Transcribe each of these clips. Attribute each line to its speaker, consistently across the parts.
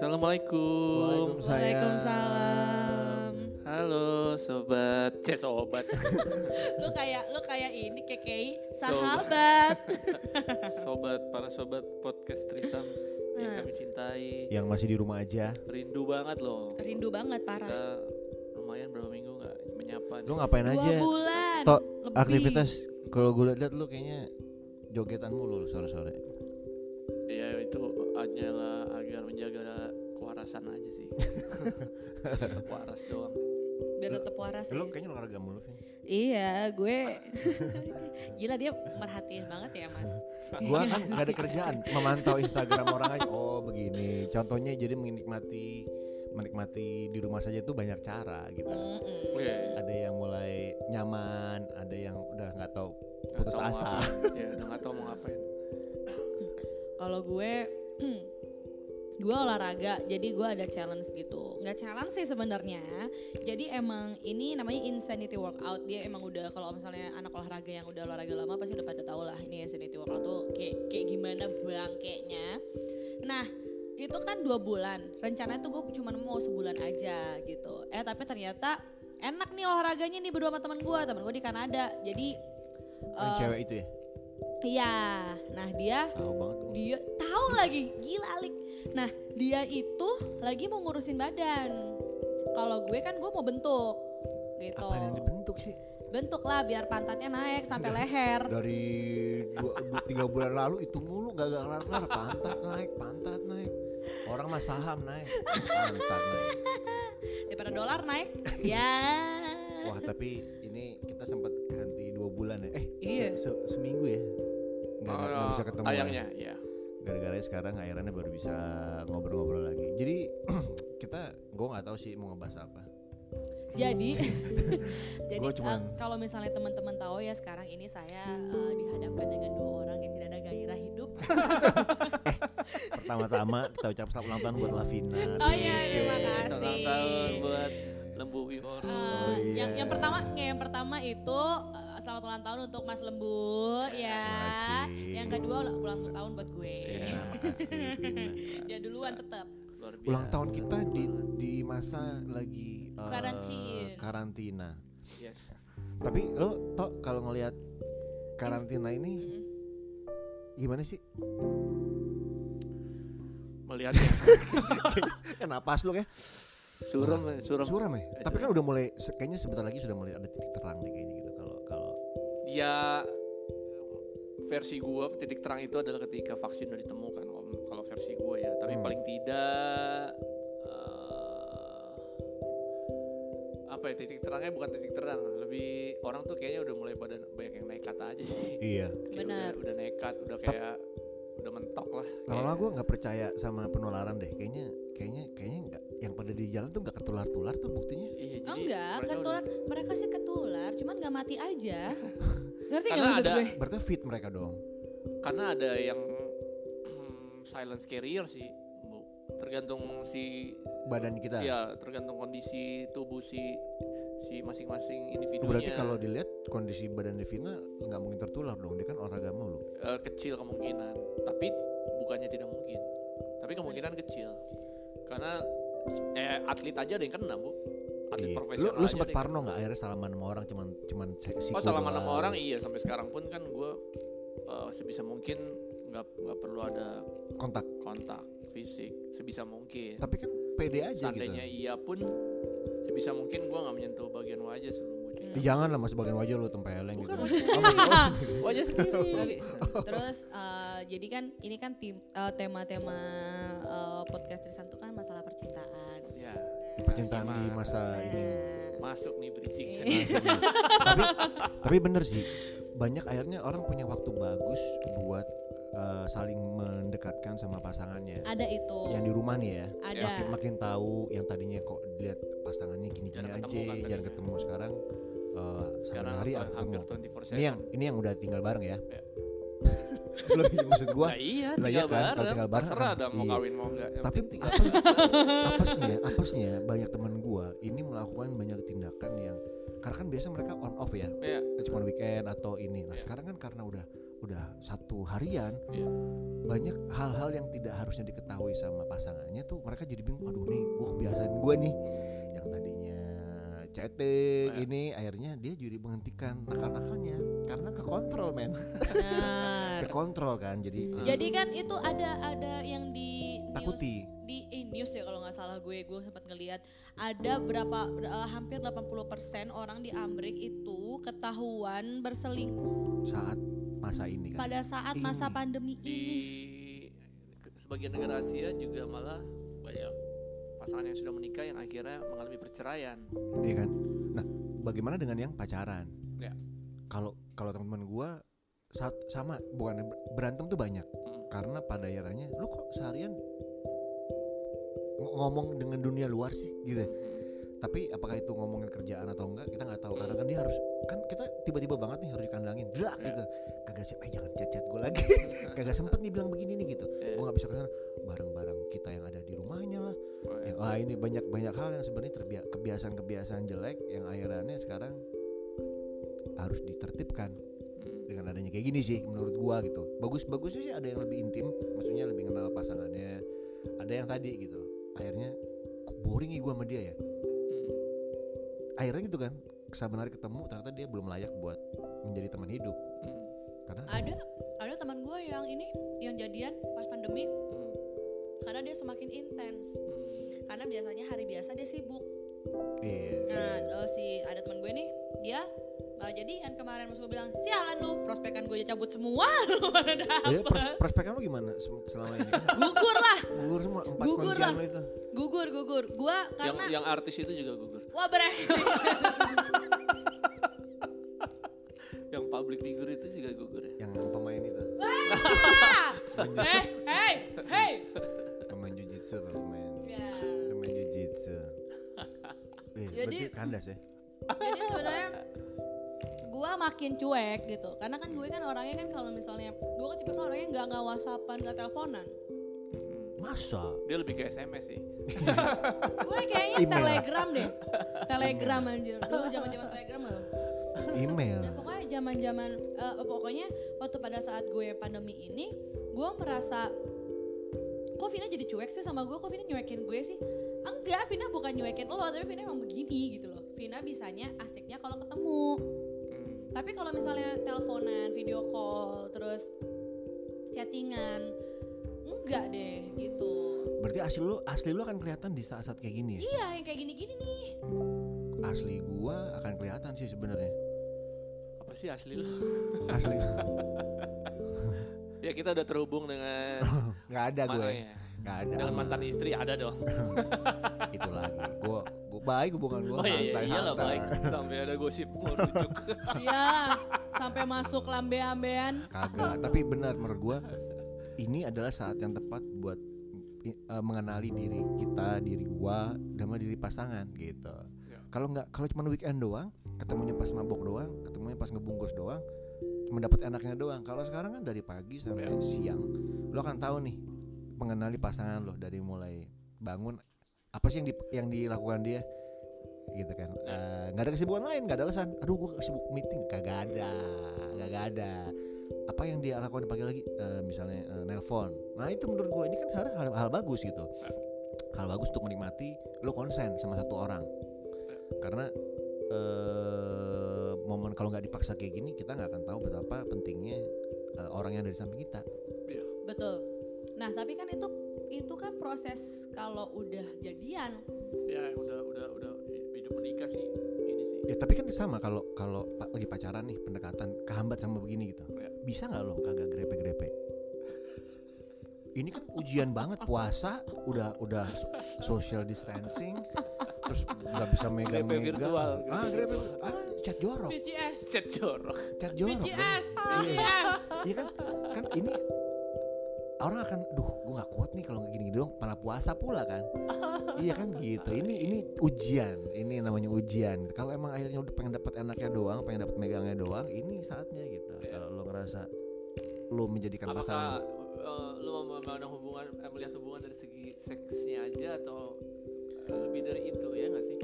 Speaker 1: Assalamualaikum.
Speaker 2: Waalaikumsalam.
Speaker 1: Halo sobat, cek sobat,
Speaker 2: Lu kayak lu kayak ini KKI sahabat.
Speaker 1: sobat para sobat podcast Trisam yang
Speaker 2: Nah.
Speaker 1: kami cintai.
Speaker 3: yang masih di rumah aja.
Speaker 1: Rindu banget loh.
Speaker 2: Rindu banget parah.
Speaker 1: Kita lumayan berapa minggu nggak menyapa.
Speaker 3: Lu ngapain
Speaker 2: Dua
Speaker 3: aja?
Speaker 2: bulan.
Speaker 3: Tok
Speaker 2: lebih.
Speaker 3: aktivitas kalau gue liat lu kayaknya jogetan mulu lu sore-sore.
Speaker 1: Ya itu hanyalah agar menjaga kewarasan aja sih. Tetap waras doang.
Speaker 2: biar tetap waras.
Speaker 3: Lu
Speaker 2: ya.
Speaker 3: kayaknya olahraga mulu, Vin.
Speaker 2: Iya, gue gila dia merhatiin banget ya, Mas.
Speaker 3: Gua kan gak ada kerjaan, memantau Instagram orang aja. Oh, begini. Contohnya jadi menikmati menikmati di rumah saja itu banyak cara gitu.
Speaker 2: Mm-mm.
Speaker 1: Oke.
Speaker 3: Ada yang mulai nyaman, ada yang udah nggak tahu
Speaker 1: Nggak
Speaker 3: putus
Speaker 1: tahu
Speaker 3: asa.
Speaker 1: Ya udah nggak tahu mau ngapain.
Speaker 2: Kalau gue gue olahraga, jadi gue ada challenge gitu. Nggak challenge sih sebenarnya. Jadi emang ini namanya insanity workout. Dia emang udah kalau misalnya anak olahraga yang udah olahraga lama pasti udah pada tahu lah ini insanity workout tuh kayak kayak gimana bangkeknya. Nah itu kan dua bulan. Rencananya tuh gue cuma mau sebulan aja gitu. Eh tapi ternyata enak nih olahraganya nih berdua sama teman gue. Teman gue di Kanada. Jadi eh,
Speaker 3: cewek itu ya.
Speaker 2: Iya, nah dia
Speaker 3: Tahu banget
Speaker 2: dia tahu lagi gila Alik. Nah dia itu lagi mau ngurusin badan. Kalau gue kan gue mau bentuk gitu.
Speaker 3: Apa yang dibentuk sih?
Speaker 2: Bentuk lah biar pantatnya naik sampai leher.
Speaker 3: Dari dua, dua- tiga bulan lalu itu mulu gak gak kelar kelar pantat naik pantat naik orang mah saham naik pantat naik
Speaker 2: Daripada dolar naik. ya.
Speaker 3: wah tapi ini kita sempat ganti dua bulan ya eh
Speaker 2: Iya.
Speaker 3: se- se- seminggu ya nggak nggak- nggak
Speaker 1: Oh,
Speaker 3: bisa ketemu
Speaker 1: Tayangnya,
Speaker 3: ya.
Speaker 1: ya.
Speaker 3: Gara-gara sekarang akhirnya baru bisa ngobrol-ngobrol lagi jadi kita gue nggak tahu sih mau ngebahas apa
Speaker 2: Jadi jadi
Speaker 3: Gua cuman-
Speaker 2: eh, kalau misalnya teman-teman tahu ya sekarang ini saya eh, dihadapkan dengan dua orang yang tidak ada gairah hidup.
Speaker 3: pertama-tama kita ucap selamat ulang tahun buat Lavina
Speaker 2: Oh iya, terima
Speaker 1: Selamat
Speaker 2: kasih.
Speaker 1: ulang tahun buat Lembu Wiworo.
Speaker 2: Eh,
Speaker 3: Oh, iya.
Speaker 2: yang yang pertama yang pertama itu eh, selamat ulang tahun untuk Mas Lembu ya.
Speaker 3: Makasih.
Speaker 2: Yang kedua ulang tahun buat gue.
Speaker 3: ya.
Speaker 2: Ya duluan tetap.
Speaker 3: Ulang tahun kita di di masa lagi
Speaker 2: Karantin.
Speaker 3: karantina
Speaker 1: Yes.
Speaker 3: Tapi lo tau kalau ngelihat karantina ini gimana sih?
Speaker 1: Melihatnya
Speaker 3: Kenapa lu ya?
Speaker 1: suram, suram.
Speaker 3: Suram ya. Tapi kan udah mulai kayaknya sebentar lagi sudah mulai ada titik terang deh kayaknya gitu
Speaker 1: Ya versi gua titik terang itu adalah ketika vaksin udah ditemukan kalau- kalau versi gua ya. Tapi
Speaker 3: Hmm.
Speaker 1: paling tidak eh, apa ya titik terangnya bukan titik terang, lebih orang tuh kayaknya udah mulai pada banyak yang nekat aja sih.
Speaker 3: iya.
Speaker 1: Kayak
Speaker 2: Benar.
Speaker 1: Udah, udah nekat, udah kayak udah mentok lah.
Speaker 3: Lama-lama gue nggak percaya sama penularan deh. Kayaknya kayaknya kayaknya nggak yang pada di jalan tuh nggak ketular-tular tuh buktinya.
Speaker 1: Iya,
Speaker 2: Oh enggak,
Speaker 1: mereka
Speaker 2: ketular mereka sih ketular, cuman nggak mati aja. Ngerti nggak
Speaker 1: Karena
Speaker 2: maksud
Speaker 1: ada-
Speaker 2: gue?
Speaker 3: Berarti fit mereka dong.
Speaker 1: udah- karena ada yang silence carrier sih, Bu. Tergantung si
Speaker 3: Badan kita.
Speaker 1: Iya, tergantung kondisi tubuh si si masing-masing individunya.
Speaker 3: Berarti kalau dilihat kondisi badan Devina nggak mungkin tertular dong. Dia kan olahraga mulu.
Speaker 1: Eh, kecil kemungkinan, tapi bukannya tidak mungkin. Tapi kemungkinan kecil. Karena eh atlet aja ada yang kena, Bu. Atlet
Speaker 3: Iya. Lu,
Speaker 1: profesional.
Speaker 3: lu
Speaker 1: aja
Speaker 3: sempat parno nggak akhirnya salaman sama orang cuman cuman si
Speaker 1: Oh salaman sama orang iya sampai sekarang pun kan gue sebisa mungkin nggak nggak perlu ada
Speaker 3: kontak.
Speaker 1: kontak fisik sebisa mungkin.
Speaker 3: Tapi kan pede aja
Speaker 1: Seandainya
Speaker 3: gitu.
Speaker 1: iya pun sebisa mungkin gue nggak menyentuh bagian wajah sebelum gue
Speaker 3: Ya, jangan lah mas bagian wajah lu tempeleng
Speaker 1: Bukan
Speaker 3: gitu.
Speaker 1: wajah,
Speaker 3: Oh,
Speaker 1: wajah sendiri.
Speaker 2: Terus eh, jadi kan ini kan tim- eh, tema-tema eh, podcast Trisam itu kan masalah percintaan.
Speaker 1: ya
Speaker 3: Percintaan di
Speaker 1: Gimana?
Speaker 3: masa ini.
Speaker 2: Nah,
Speaker 1: masuk nih berisik.
Speaker 3: tapi tapi bener sih banyak akhirnya orang punya waktu bagus buat eh, saling mendekatkan sama pasangannya.
Speaker 2: ada itu.
Speaker 3: Yang di rumah nih ya.
Speaker 2: Ada.
Speaker 3: Makin makin tahu yang tadinya kok dilihat pasangannya gini-gini
Speaker 1: Jarang
Speaker 3: aja,
Speaker 1: ketemu kan tadinya.
Speaker 3: ketemu sekarang eh
Speaker 1: Sekarang
Speaker 3: hari
Speaker 1: hampir,
Speaker 3: ketemu.
Speaker 1: hampir 24
Speaker 3: Ini yang ini yang udah tinggal bareng ya.
Speaker 1: Ya.
Speaker 3: Lo maksud gua
Speaker 1: Nah, iya,
Speaker 3: Lah
Speaker 1: tinggal
Speaker 3: iya kan, kalau tinggal bareng
Speaker 1: Terserah ada mau
Speaker 3: iya.
Speaker 1: kawin mau enggak. Yang
Speaker 3: tapi
Speaker 1: penting tinggal
Speaker 3: apa, apesnya apesnya banyak teman gua ini melakukan banyak tindakan yang karena kan biasa mereka on off ya
Speaker 1: Iya.
Speaker 3: cuma weekend atau ini nah sekarang kan karena udah udah satu harian
Speaker 1: Iya.
Speaker 3: banyak hal-hal yang tidak harusnya diketahui sama pasangannya tuh mereka jadi bingung aduh nih gua kebiasaan gua nih yang tadinya chatting
Speaker 1: Iya.
Speaker 3: ini akhirnya dia jadi menghentikan nakal-nakalnya karena kekontrol men
Speaker 2: Benar.
Speaker 3: kekontrol kan jadi
Speaker 2: Jadi kan itu ada ada yang di news,
Speaker 3: Takuti.
Speaker 2: di eh, news ya kalau nggak salah gue gue sempat ngelihat ada berapa eh, hampir 80% orang di Amrik itu ketahuan berselingkuh
Speaker 3: saat masa ini kan
Speaker 2: pada saat masa
Speaker 3: Ini.
Speaker 2: pandemi
Speaker 1: di
Speaker 2: ini.
Speaker 1: ke- sebagian negara Asia juga malah banyak pasangan yang sudah menikah yang akhirnya mengalami perceraian.
Speaker 3: iya kan nah bagaimana dengan yang pacaran
Speaker 1: Ya.
Speaker 3: kalau kalau teman-teman gua saat sama bukan berantem tuh banyak
Speaker 1: Hmm.
Speaker 3: karena pada akhirnya lu kok seharian ng- ngomong dengan dunia luar sih gitu ya? tapi apakah itu ngomongin kerjaan atau enggak kita nggak tahu karena kan dia harus kan kita tiba-tiba banget nih harus dikandangin gelak
Speaker 1: Ya.
Speaker 3: gitu kagak siap eh jangan chat-chat gue lagi kagak sempet nih bilang begini nih gitu
Speaker 1: Ya.
Speaker 3: gue nggak bisa ke sana bareng-bareng kita yang ada di rumahnya lah. Yang wah ini banyak banyak hal yang sebenarnya terbia- kebiasaan-kebiasaan jelek yang akhirnya sekarang harus ditertibkan
Speaker 1: Hmm.
Speaker 3: dengan adanya kayak gini sih menurut gua gitu bagus bagusnya sih ada yang lebih intim maksudnya lebih kenal pasangannya ada yang tadi gitu akhirnya kok boring ya gua sama dia ya
Speaker 1: Hmm.
Speaker 3: akhirnya gitu kan sebenarnya ketemu ternyata dia belum layak buat menjadi teman hidup
Speaker 1: Hmm.
Speaker 3: karena
Speaker 2: Ada ada teman gue yang ini yang jadian pas pandemi
Speaker 1: Hmm.
Speaker 2: karena dia semakin intens. Karena biasanya hari biasa dia sibuk.
Speaker 3: iya
Speaker 2: Nah, eh, si ada teman gue nih, dia malah jadian kemarin mas gue bilang, sialan lu, prospekan gue aja cabut semua, lu mana
Speaker 3: ya,
Speaker 2: dapet."
Speaker 3: pros- prospekan lu gimana se- selama ini
Speaker 2: Gugur lah,
Speaker 3: gugur semua empat
Speaker 2: Gugur lah.
Speaker 3: lu itu
Speaker 2: gugur, gugur. Gua
Speaker 1: Yang
Speaker 2: karena,
Speaker 1: yang artis itu juga gugur.
Speaker 2: wah berarti
Speaker 1: Yang public figure itu juga gugur ya.
Speaker 3: yang pemain itu
Speaker 2: hey, hey, hey.
Speaker 3: pemain jujitsu pemain
Speaker 2: Jadi-
Speaker 3: berarti kandas ya
Speaker 2: Jadi sebenarnya gua makin cuek gitu, karena kan gue kan orangnya kan kalau misalnya, gue kan tipe orangnya nggak nggak whatsappan, nggak teleponan.
Speaker 3: masa
Speaker 1: Dia lebih ke SMS sih.
Speaker 2: Gue kayaknya
Speaker 3: Email.
Speaker 2: telegram deh, telegram anjir. Dulu zaman zaman telegram loh.
Speaker 3: email
Speaker 2: Nah, pokoknya zaman-zaman eh, pokoknya waktu pada saat gue pandemi ini, gue merasa kok Vina jadi cuek sih sama gue, kok Vina nyuekin gue sih? Enggak, Vina bukan nyuekin lo, tapi Vina emang begini gitu loh. Vina bisanya asiknya kalau ketemu.
Speaker 1: Hmm.
Speaker 2: Tapi kalau misalnya teleponan, video call, terus chattingan, enggak deh gitu.
Speaker 3: berarti asli lu asli lu akan kelihatan di saat-saat kayak gini ya
Speaker 2: Iya, yang kayak gini-gini nih.
Speaker 3: asli gua akan kelihatan sih sebenarnya
Speaker 1: Apa sih asli lu?
Speaker 3: asli
Speaker 1: ya kita udah terhubung dengan
Speaker 3: nggak ada gue
Speaker 1: ya?
Speaker 3: Nggak ada
Speaker 1: Dengan mantan istri ada dong.
Speaker 3: itu lagi gua gua baik hubungan gua
Speaker 1: Oh iya, iya iyalah
Speaker 3: santai.
Speaker 1: baik sampai ada gosip merujuk.
Speaker 2: Iya, sampai masuk lambe-ambean.
Speaker 3: kagak tapi benar menurut gua ini adalah saat yang tepat buat i- eh, mengenali diri kita diri gua sama diri pasangan gitu
Speaker 1: Ya.
Speaker 3: kalau nggak kalau cuma weekend doang ketemunya pas mabok doang ketemunya pas ngebungkus doang cuma dapat enaknya doang kalau sekarang kan dari pagi sampai
Speaker 1: Ya.
Speaker 3: siang lo akan tahu nih mengenali pasangan lo dari mulai bangun apa sih yang di, yang dilakukan dia? Gitu kan. Eh, nggak ada kesibukan lain nggak ada alasan. Aduh gua sibuk meeting. Kagak ada kagak ada. Apa yang dia lakukan pagi lagi? Eh, misalnya eh, nelpon. Nah itu menurut gue ini kan hal, hal, hal bagus gitu. Hal bagus untuk menikmati lo konsen sama satu orang. Karena eh momen kalau nggak dipaksa kayak gini kita nggak akan tahu betapa pentingnya eh, orang yang ada di samping kita.
Speaker 2: Betul. Nah, tapi kan itu itu kan proses kalau udah jadian.
Speaker 1: ya udah udah udah hidup menikah sih ini sih.
Speaker 3: ya tapi kan sama kalau kalau lagi pacaran nih pendekatan kehambat sama begini gitu
Speaker 1: Ya.
Speaker 3: bisa nggak lo kagak grepe-grepe ini kan ujian banget puasa udah udah social distancing terus nggak bisa megang
Speaker 1: Grepe virtual.
Speaker 3: ah grepe ah chat jorok
Speaker 2: VCS.
Speaker 1: Chat jorok.
Speaker 3: chat jorok.
Speaker 2: VCS.
Speaker 3: Iya.
Speaker 2: VCS.
Speaker 3: Iya kan kan ini orang akan duh gue nggak kuat nih kalau gini-gini dong malah puasa pula kan iya kan gitu ini ini ujian ini namanya ujian kalau emang akhirnya udah pengen dapat enaknya doang pengen dapat megangnya doang ini saatnya gitu
Speaker 1: Iya.
Speaker 3: kalau lo ngerasa lo menjadikan pasangan
Speaker 1: Apakah eh, lu mau memandang hubungan eh, melihat hubungan dari segi seksnya aja atau eh, lebih dari itu ya nggak sih?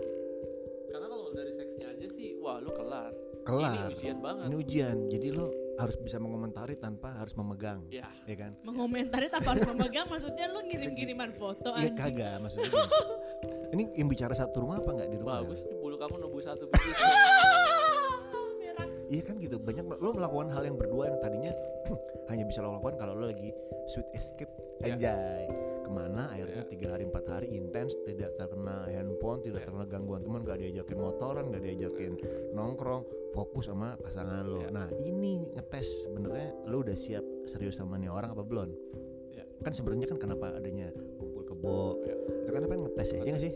Speaker 1: Karena kalau dari seksnya aja sih, wah lu kelar.
Speaker 3: kelar
Speaker 1: Ini ujian banget.
Speaker 3: ini ujian jadi lo harus bisa mengomentari tanpa harus memegang
Speaker 1: Ya.
Speaker 3: ya kan
Speaker 2: Mengomentari tanpa harus memegang maksudnya lu ngirim-kiriman foto
Speaker 3: Iya kagak maksudnya ini yang bicara satu rumah apa nggak di rumah
Speaker 1: Bagus nih bulu kamu nunggu satu.
Speaker 3: Iya kan gitu banyak lo melakukan hal yang berdua yang tadinya hanya bisa lo lakukan kalau lo lagi sweet escape
Speaker 1: Ya.
Speaker 3: Ke mana akhirnya
Speaker 1: Ya.
Speaker 3: tiga hari empat hari intens tidak terkena handphone tidak
Speaker 1: Ya.
Speaker 3: terkena gangguan teman gak diajakin motoran gak diajakin nongkrong fokus sama pasangan lo
Speaker 1: Ya.
Speaker 3: nah ini ngetes sebenarnya lo udah siap serius sama nih orang apa belum
Speaker 1: Ya.
Speaker 3: kan sebenarnya kan kenapa adanya kumpul kebo itu kan apa ngetes ya iya nggak sih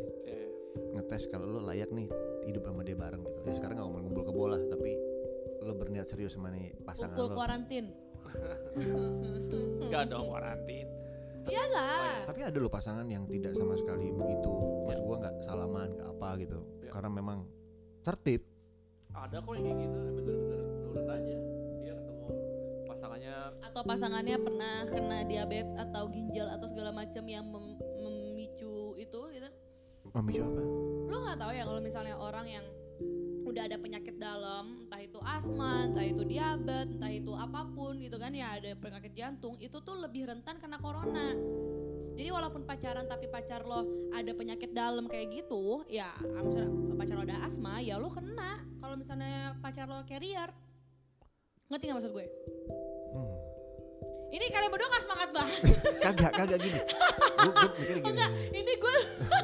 Speaker 3: ngetes kalau lo layak nih hidup sama dia bareng gitu. Ya sekarang nggak ngomong ngumpul ke bola, tapi lo berniat serius sama nih pasangan
Speaker 2: Pukul
Speaker 3: lo.
Speaker 2: kuarantin.
Speaker 1: Enggak dong karantin.
Speaker 2: Iyalah.
Speaker 3: Tapi ada lo pasangan yang tidak sama sekali begitu. Maksud gua nggak salaman, nggak apa gitu.
Speaker 1: Ya.
Speaker 3: Karena memang tertib.
Speaker 1: Ada kok yang kayak gitu, bener-bener nurut aja. Dia ketemu pasangannya
Speaker 2: Atau pasangannya pernah kena diabetes atau ginjal atau segala macam yang mem- memicu itu gitu.
Speaker 3: Memicu apa?
Speaker 2: Lu nggak tahu ya kalau misalnya orang yang udah ada penyakit dalam, entah itu asma, entah itu diabetes, entah itu apa pun gitu kan ya ada penyakit jantung, itu tuh lebih rentan kena corona. Jadi walaupun pacaran tapi pacar lo ada penyakit dalam kayak gitu, ya misalnya pacar lo ada asma, ya lo kena. Kalau misalnya pacar lo carrier, ngerti gak maksud gue? Ini kalian berdua gak semangat banget.
Speaker 3: Kagak, kagak gini. Gue mikir gini.
Speaker 2: ini gue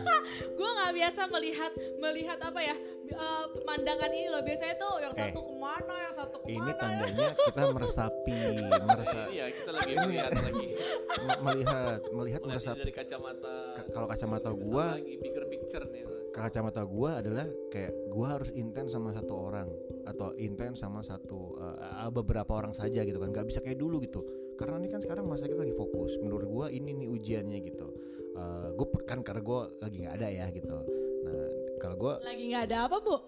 Speaker 2: gue nggak biasa melihat melihat apa ya eh, pemandangan ini loh biasanya tuh yang
Speaker 3: Eh,
Speaker 2: satu ke mana yang satu ke mana
Speaker 3: Ini tandanya kita meresapi, meresa,
Speaker 1: Iya, kita lagi melihat lagi.
Speaker 3: me- melihat, melihat meresapi.
Speaker 1: dari kacamata.
Speaker 3: Ka- Kalau kacamata gua
Speaker 1: lagi bigger picture nih.
Speaker 3: kacamata gua adalah kayak gua harus intens sama satu orang atau intens sama satu uh, uh, beberapa orang saja gitu kan. Nggak bisa kayak dulu gitu. Karena ini kan sekarang masa kita lagi fokus. Menurut gua ini nih ujiannya gitu. Uh, gue kan karena gua lagi nggak ada ya gitu. Nah kalau gua
Speaker 2: lagi nggak ada apa bu?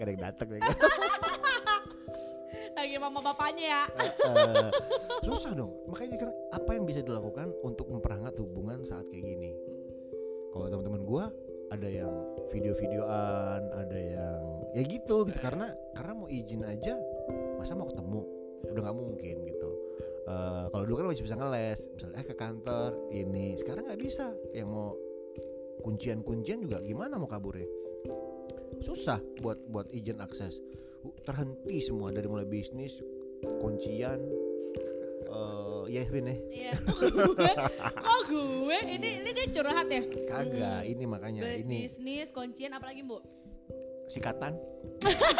Speaker 3: Gak ada yang datang
Speaker 2: lagi mama bapaknya ya.
Speaker 3: Eh, susah dong. Makanya kan apa yang bisa dilakukan untuk memperhangat hubungan saat kayak gini? Kalau teman-teman gua ada yang video-videoan ada yang ya gitu gitu karena karena mau izin aja masa mau ketemu? Udah nggak mungkin gitu. Eh, kalau dulu kan masih bisa ngeles misalnya eh ke kantor ini. Sekarang nggak bisa. Yang mau kuncian-kuncian juga gimana mau kaburnya? Susah buat buat izin akses. Uh, terhenti semua dari mulai bisnis kuncian eh ya Vin ya?
Speaker 2: Iya gue kok gue? Ini ini dia curhat ya?
Speaker 3: Kagak ini makanya
Speaker 2: Be-
Speaker 3: ini.
Speaker 2: Bisnis kuncian apalagi bu
Speaker 3: sikatan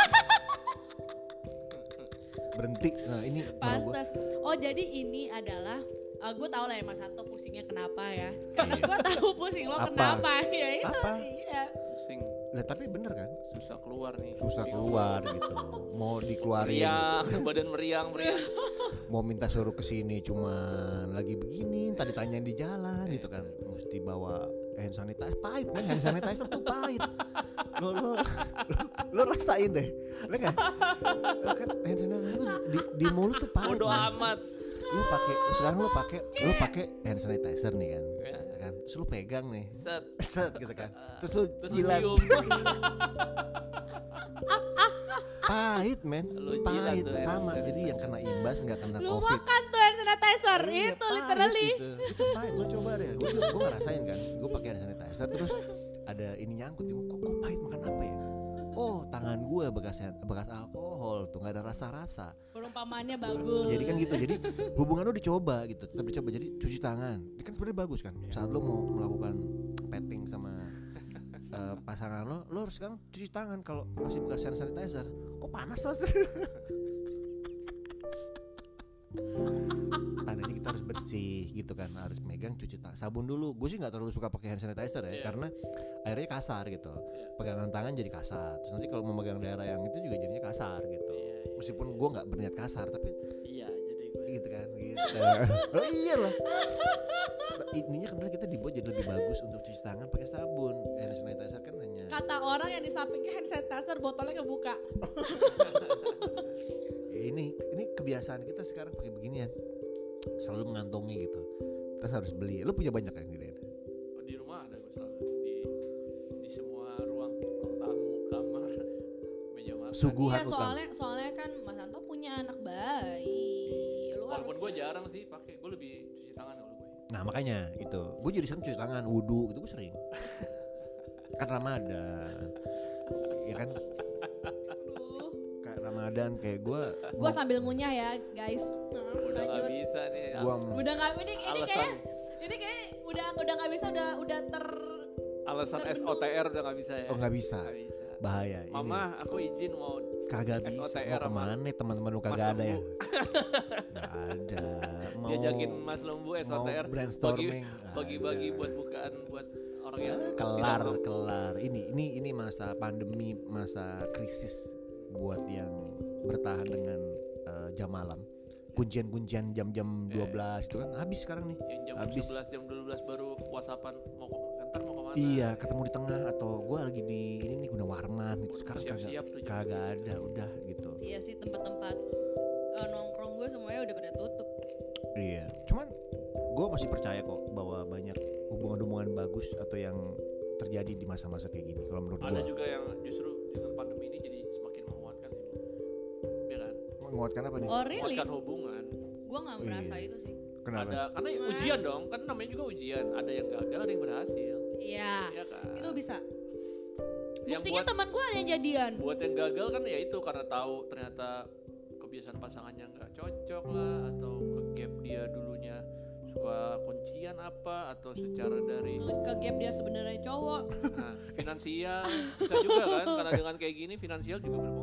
Speaker 3: berhenti. Nah ini
Speaker 2: pantas oh jadi ini adalah uh, gue tahu lah ya Mas Santo pusingnya kenapa ya. Karena
Speaker 3: Iya.
Speaker 2: gue tahu pusing lo
Speaker 3: Apa?
Speaker 2: kenapa. Ya itu
Speaker 3: Apa?
Speaker 2: iya.
Speaker 1: Sing
Speaker 3: lah tapi bener kan?
Speaker 1: Susah keluar nih.
Speaker 3: susah keluar gitu. Mau dikeluarin.
Speaker 1: Meriang, badan meriang, meriang.
Speaker 3: mau minta suruh ke sini cuman lagi begini tadi tanyain di jalan gitu kan. Mesti bawa hand sanitizer pahit kan hand sanitizer tuh pahit lo lo lo, lo rasain deh lo kan lo kan hand sanitizer tuh di, di mulut tuh pahit
Speaker 1: Bodoh
Speaker 3: man.
Speaker 1: amat.
Speaker 3: lo pakai sekarang lo pakai lo pakai hand sanitizer nih kan
Speaker 1: Ya.
Speaker 3: Kan? Terus lo pegang nih.
Speaker 1: Set.
Speaker 3: set gitu kan. Terus lo
Speaker 1: Terus lu
Speaker 3: jilat pahit men.
Speaker 1: Lu
Speaker 3: pahit. sama. Jadi yang kena imbas nggak kena
Speaker 2: lu
Speaker 3: covid.
Speaker 2: makan tuh hand sanitizer.
Speaker 3: Iya,
Speaker 2: itu
Speaker 3: pahit
Speaker 2: literally.
Speaker 3: gitu. Itu pahit, lo coba deh. Gue gue ngerasain kan. Gue pakai hand sanitizer. Terus ada ini nyangkut di muka. Kok gue pahit? Makan apa ya? Oh, tangan gue bekas bekas alkohol tuh nggak ada rasa-rasa.
Speaker 2: perumpamannya bagus
Speaker 3: Jadi kan gitu. Jadi hubungan lo dicoba gitu. Tetap dicoba. Jadi cuci tangan. Ini kan sebenarnya bagus kan. Saat lo mau melakukan petting sama eh, pasangan lo, lo harus sekarang cuci tangan kalau masih bekas hand sanitizer. Kok panas mas? tandanya kita harus bersih gitu kan harus megang cuci tangan sabun dulu. Gue sih nggak terlalu suka pakai hand sanitizer ya
Speaker 1: Iya.
Speaker 3: karena airnya kasar gitu. Pegangan tangan jadi kasar. Terus nanti kalau memegang daerah yang itu juga jadinya kasar gitu.
Speaker 1: Iya, iya.
Speaker 3: meskipun gue nggak berniat kasar tapi
Speaker 1: Iya, jadi gue.
Speaker 3: gitu kan gitu. Oh iya lah intinya kan kita dibuat jadi lebih bagus untuk cuci tangan pakai sabun. Hand sanitizer kan hanya
Speaker 2: kata orang yang di sampingnya hand sanitizer botolnya kebuka.
Speaker 3: Ini ini kebiasaan kita sekarang pakai beginian selalu mengantongi gitu. Terus harus beli. Lu punya banyak kan gini
Speaker 1: Oh, di rumah ada gue selalu. Di di semua ruang, ruang tamu, kamar, meja makan.
Speaker 3: Suguhan
Speaker 2: iya soalnya soalnya kan Mas Santo punya anak bayi.
Speaker 1: Gue jarang sih pakai gue lebih cuci tangan kalau gue
Speaker 3: Nah makanya itu, gue jadi sering cuci tangan, wudhu gitu gue sering. kan Ramadan, ya kan Ramadan kayak gue.
Speaker 2: Gue sambil ngunyah ya guys. Nah,
Speaker 1: udah nggak bisa nih
Speaker 3: Gua
Speaker 2: Udah nggak ini ini
Speaker 1: Alasan.
Speaker 2: kayak ini kayak udah udah nggak bisa udah udah ter
Speaker 1: alasan
Speaker 2: Terbendung.
Speaker 1: SOTR udah nggak bisa ya
Speaker 3: oh nggak bisa,
Speaker 1: Nggak bisa
Speaker 3: bahaya. Ini
Speaker 1: mama aku izin mau
Speaker 3: kagak bisa.
Speaker 1: SOTR
Speaker 3: Mau
Speaker 1: ke
Speaker 3: mana nih teman-teman lu
Speaker 1: Mas
Speaker 3: kagak ada ya?
Speaker 1: Lembu.
Speaker 3: Gak ada. Mau
Speaker 1: diajakin Mas Lembu SOTR bagi
Speaker 3: brainstorming. Nggak
Speaker 1: bagi-bagi
Speaker 3: ada.
Speaker 1: buat bukaan buat orang yang
Speaker 3: kelar kelar ini ini ini masa pandemi masa krisis buat yang bertahan dengan eh, jam malam. Kuncian-kuncian jam-jam
Speaker 1: Iya,
Speaker 3: 12 itu kan habis sekarang nih.
Speaker 1: Yang jam
Speaker 3: Habis.
Speaker 1: 11 jam 12 baru whatsappan mau ke ntar mau ke mana?
Speaker 3: Iya ketemu di tengah atau gua lagi di ini nih Gunawarman itu sekarang
Speaker 1: siap-siap
Speaker 3: kagak
Speaker 1: tuh jam
Speaker 3: kagak ada udah gitu.
Speaker 2: Iya sih tempat-tempat eh, nongkrong gue semuanya udah pada tutup.
Speaker 3: iya cuman gua masih percaya kok bahwa banyak hubungan-hubungan bagus atau yang terjadi di masa-masa kayak gini kalau menurut
Speaker 1: ada
Speaker 3: gua.
Speaker 1: juga yang justru menguatkan
Speaker 3: apa nih
Speaker 2: Oh really?
Speaker 1: menguatkan hubungan
Speaker 2: Gue nggak
Speaker 3: Oh,
Speaker 2: merasa
Speaker 3: iya.
Speaker 2: itu sih.
Speaker 3: kenapa
Speaker 1: ada karena ujian dong kan namanya juga ujian ada yang gagal ada yang berhasil
Speaker 2: Iya.
Speaker 1: ya kan
Speaker 2: Itu bisa.
Speaker 1: yang
Speaker 2: Buktinya teman gue ada yang jadian.
Speaker 1: buat yang gagal kan ya itu karena tahu ternyata kebiasaan pasangannya nggak cocok lah atau ke gap dia dulunya suka kuncian apa atau secara dari
Speaker 2: Ke gap dia sebenarnya cowok.
Speaker 1: nah, finansial bisa juga kan karena dengan kayak gini finansial juga berpengaruh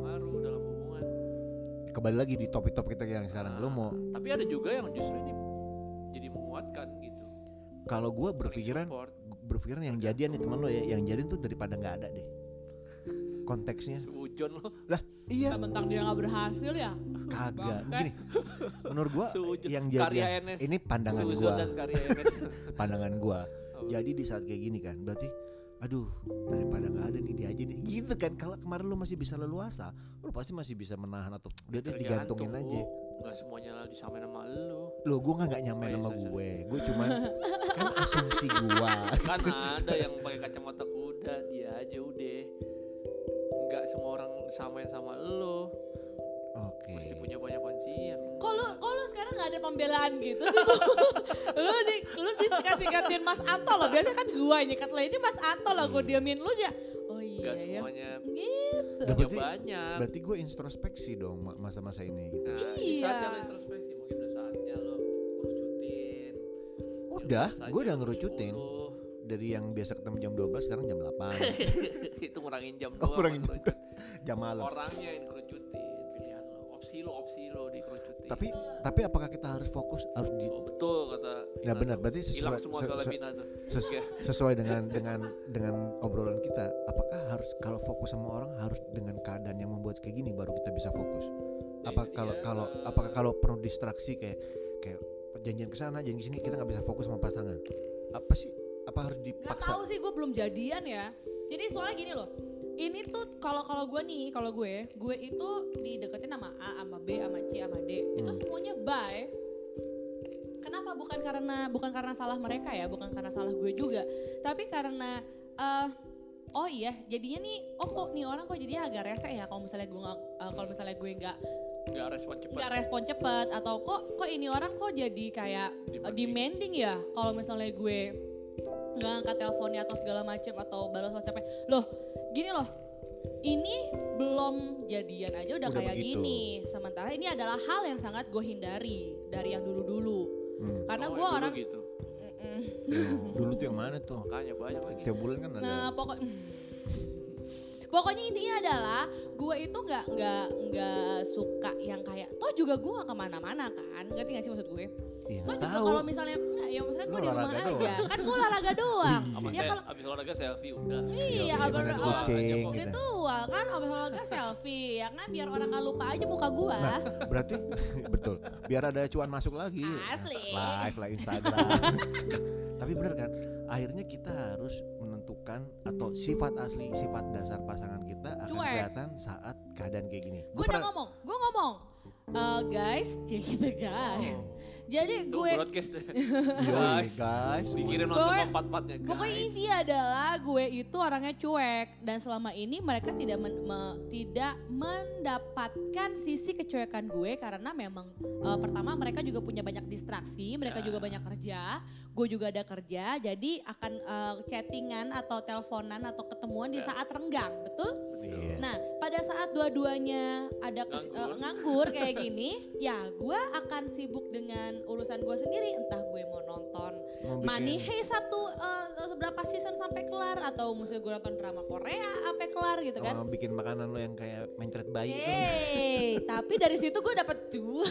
Speaker 3: kembali lagi di topik-topik kita yang sekarang. Lu mau
Speaker 1: tapi ada juga yang justru ini jadi menguatkan gitu.
Speaker 3: Kalau gua berpikiran berpikiran yang jadian nih teman lo ya. Yang jadian tuh daripada nggak ada deh. Konteksnya.
Speaker 1: Seujon lo
Speaker 3: lah iya.
Speaker 2: Mentang dia nggak berhasil ya.
Speaker 3: kagak. Gini menurut gua
Speaker 1: Sewujud.
Speaker 3: yang
Speaker 1: karya
Speaker 3: jadian
Speaker 1: NS.
Speaker 3: ini pandangan
Speaker 1: NS.
Speaker 3: pandangan gua. Jadi di saat kayak gini kan berarti aduh daripada nggak ada nih dia aja nih gitu kan. Kalau kemarin lu masih bisa leluasa lu pasti masih bisa menahan atau udah deh digantungin aja.
Speaker 1: Nggak semuanya lah disamain sama lu.
Speaker 3: Lo gua nggak nggak nyamain
Speaker 1: Oh, iya,
Speaker 3: sama gue. gue cuman kan asumsi gua.
Speaker 1: Kan ada yang pakai kacamata kuda dia aja udah. Nggak semua orang disamain sama lu.
Speaker 3: Oke.
Speaker 1: Mesti punya banyak kuncian
Speaker 2: Kok lu, kok lu sekarang gak ada pembelaan gitu sih? Lu di, lu dikasih gantiin Mas Anto loh. Biasanya kan gua yang nyekat lo. Ini Mas Anto lah gue diamin lu aja. Oh iya
Speaker 1: nggak
Speaker 2: ya.
Speaker 1: semuanya
Speaker 2: Gitu.
Speaker 3: Udah
Speaker 1: punya
Speaker 3: berarti-
Speaker 1: banyak
Speaker 3: berarti gue introspeksi dong ma- masa-masa ini gitu
Speaker 1: nah
Speaker 2: Iya.
Speaker 1: di saatnya lo introspeksi mungkin udah saatnya lo ngerucutin
Speaker 3: Udah, gua udah
Speaker 1: jam
Speaker 3: ngerucutin.
Speaker 1: 10.
Speaker 3: dari yang biasa ketemu jam 12 sekarang jam 8
Speaker 1: itu ngurangin jam
Speaker 3: Oh,
Speaker 1: doang,
Speaker 3: ngurangin
Speaker 1: ngerucut.
Speaker 3: jam malam
Speaker 1: orangnya yang dikerucutin pilihan lo opsi lo opsi lo dikerucutin
Speaker 3: tapi tapi apakah kita harus fokus harus di
Speaker 1: oh, betul kata
Speaker 3: Nah, benar, berarti
Speaker 1: hilang
Speaker 3: sesuai-
Speaker 1: semua
Speaker 3: se-
Speaker 1: soal
Speaker 3: se-
Speaker 1: Vina tuh
Speaker 3: ses-
Speaker 1: Oke.
Speaker 3: sesuai dengan dengan dengan obrolan kita apakah harus kalau fokus sama orang harus dengan keadaan yang membuat kayak gini baru kita bisa fokus
Speaker 1: Ya,
Speaker 3: apa
Speaker 1: itu
Speaker 3: kalau
Speaker 1: dia.
Speaker 3: kalau apakah kalau perlu distraksi kayak kayak janjian ke sana janjian ke sini kita nggak bisa fokus sama pasangan apa sih apa harus dipaksa
Speaker 2: tahu sih gue belum jadian ya. Jadi soalnya gini loh. Ini tuh kalau kalau gue nih, kalau gue, gue itu dideketin sama A, sama B, sama C, sama D. Itu
Speaker 3: Hmm.
Speaker 2: semuanya bye. Kenapa? Bukan karena bukan karena salah mereka ya, bukan karena salah gue juga. Tapi karena eh oh iya, jadinya nih, oh kok nih orang kok jadinya agak rese ya kalau misalnya gue nggak, eh, kalau misalnya gue nggak
Speaker 1: nggak respon cepat
Speaker 2: nggak respon cepet atau kok kok ini orang kok jadi kayak uh, demanding ya kalau misalnya gue nggak angkat teleponnya atau segala macem atau balas whatsappnya loh gini loh ini belum jadian aja udah,
Speaker 3: Udah
Speaker 2: kayak
Speaker 3: begitu.
Speaker 2: gini sementara ini adalah hal yang sangat gue hindari dari yang dulu-dulu
Speaker 3: Hmm.
Speaker 2: karena
Speaker 1: Oh,
Speaker 2: gue orang
Speaker 1: gitu
Speaker 2: Mm-mm.
Speaker 3: dulu tuh yang mana tuh
Speaker 1: makanya banyak lagi
Speaker 3: tiap bulan kan ada
Speaker 2: Nah pokok pokoknya intinya adalah gue itu nggak nggak nggak suka yang kayak toh juga gue gak ke mana-mana kan ngerti gak sih maksud gue?
Speaker 3: Iya,
Speaker 2: Toh juga
Speaker 3: tahu.
Speaker 2: kalau misalnya nggak ya misalnya gue di rumah
Speaker 3: olahraga
Speaker 2: aja
Speaker 3: doang.
Speaker 2: kan gue olahraga doang.
Speaker 1: Abis,
Speaker 2: ya kalau
Speaker 1: abis olahraga selfie udah
Speaker 2: iya
Speaker 3: main
Speaker 2: abis
Speaker 3: kucing, gitu.
Speaker 2: ritual kan abis olahraga selfie ya kan biar orang nggak lupa aja muka gue.
Speaker 3: Nah, berarti betul. Biar ada cuan masuk lagi.
Speaker 2: Asli.
Speaker 3: Live lah Instagram. Tapi benar kan? Akhirnya kita harus menentukan atau sifat asli, sifat dasar pasangan kita akan
Speaker 2: Cuek.
Speaker 3: kelihatan saat keadaan kayak gini.
Speaker 2: Gue udah ngomong, gue ngomong, "Eh, guys, gitu guys. Jadi gue
Speaker 1: broadcast deh. Guys.
Speaker 3: guys.
Speaker 1: Dikirim langsung ke
Speaker 2: Pokoknya-
Speaker 1: empat-empatnya guys.
Speaker 2: Pokoknya intinya adalah gue itu orangnya cuek dan selama ini mereka tidak men- me- tidak mendapatkan sisi kecuekan gue karena memang eh, pertama mereka juga punya banyak distraksi, mereka juga banyak kerja, gue juga ada kerja, jadi akan eh, chattingan atau teleponan atau ketemuan di saat renggang, betul?
Speaker 3: Iya.
Speaker 2: Nah, pada saat dua-duanya ada kes-
Speaker 1: Nganggur.
Speaker 2: eh, nganggur kayak gini, ya gue akan sibuk dengan urusan gue sendiri, entah gue mau nonton
Speaker 3: Mau bikin-
Speaker 2: Money Heist satu eh, seberapa season sampai kelar atau misalnya gue nonton drama Korea sampai kelar gitu kan.
Speaker 3: Oh, bikin makanan lo yang kayak mencret bayi.
Speaker 2: Hey, tapi dari situ gue dapet dua.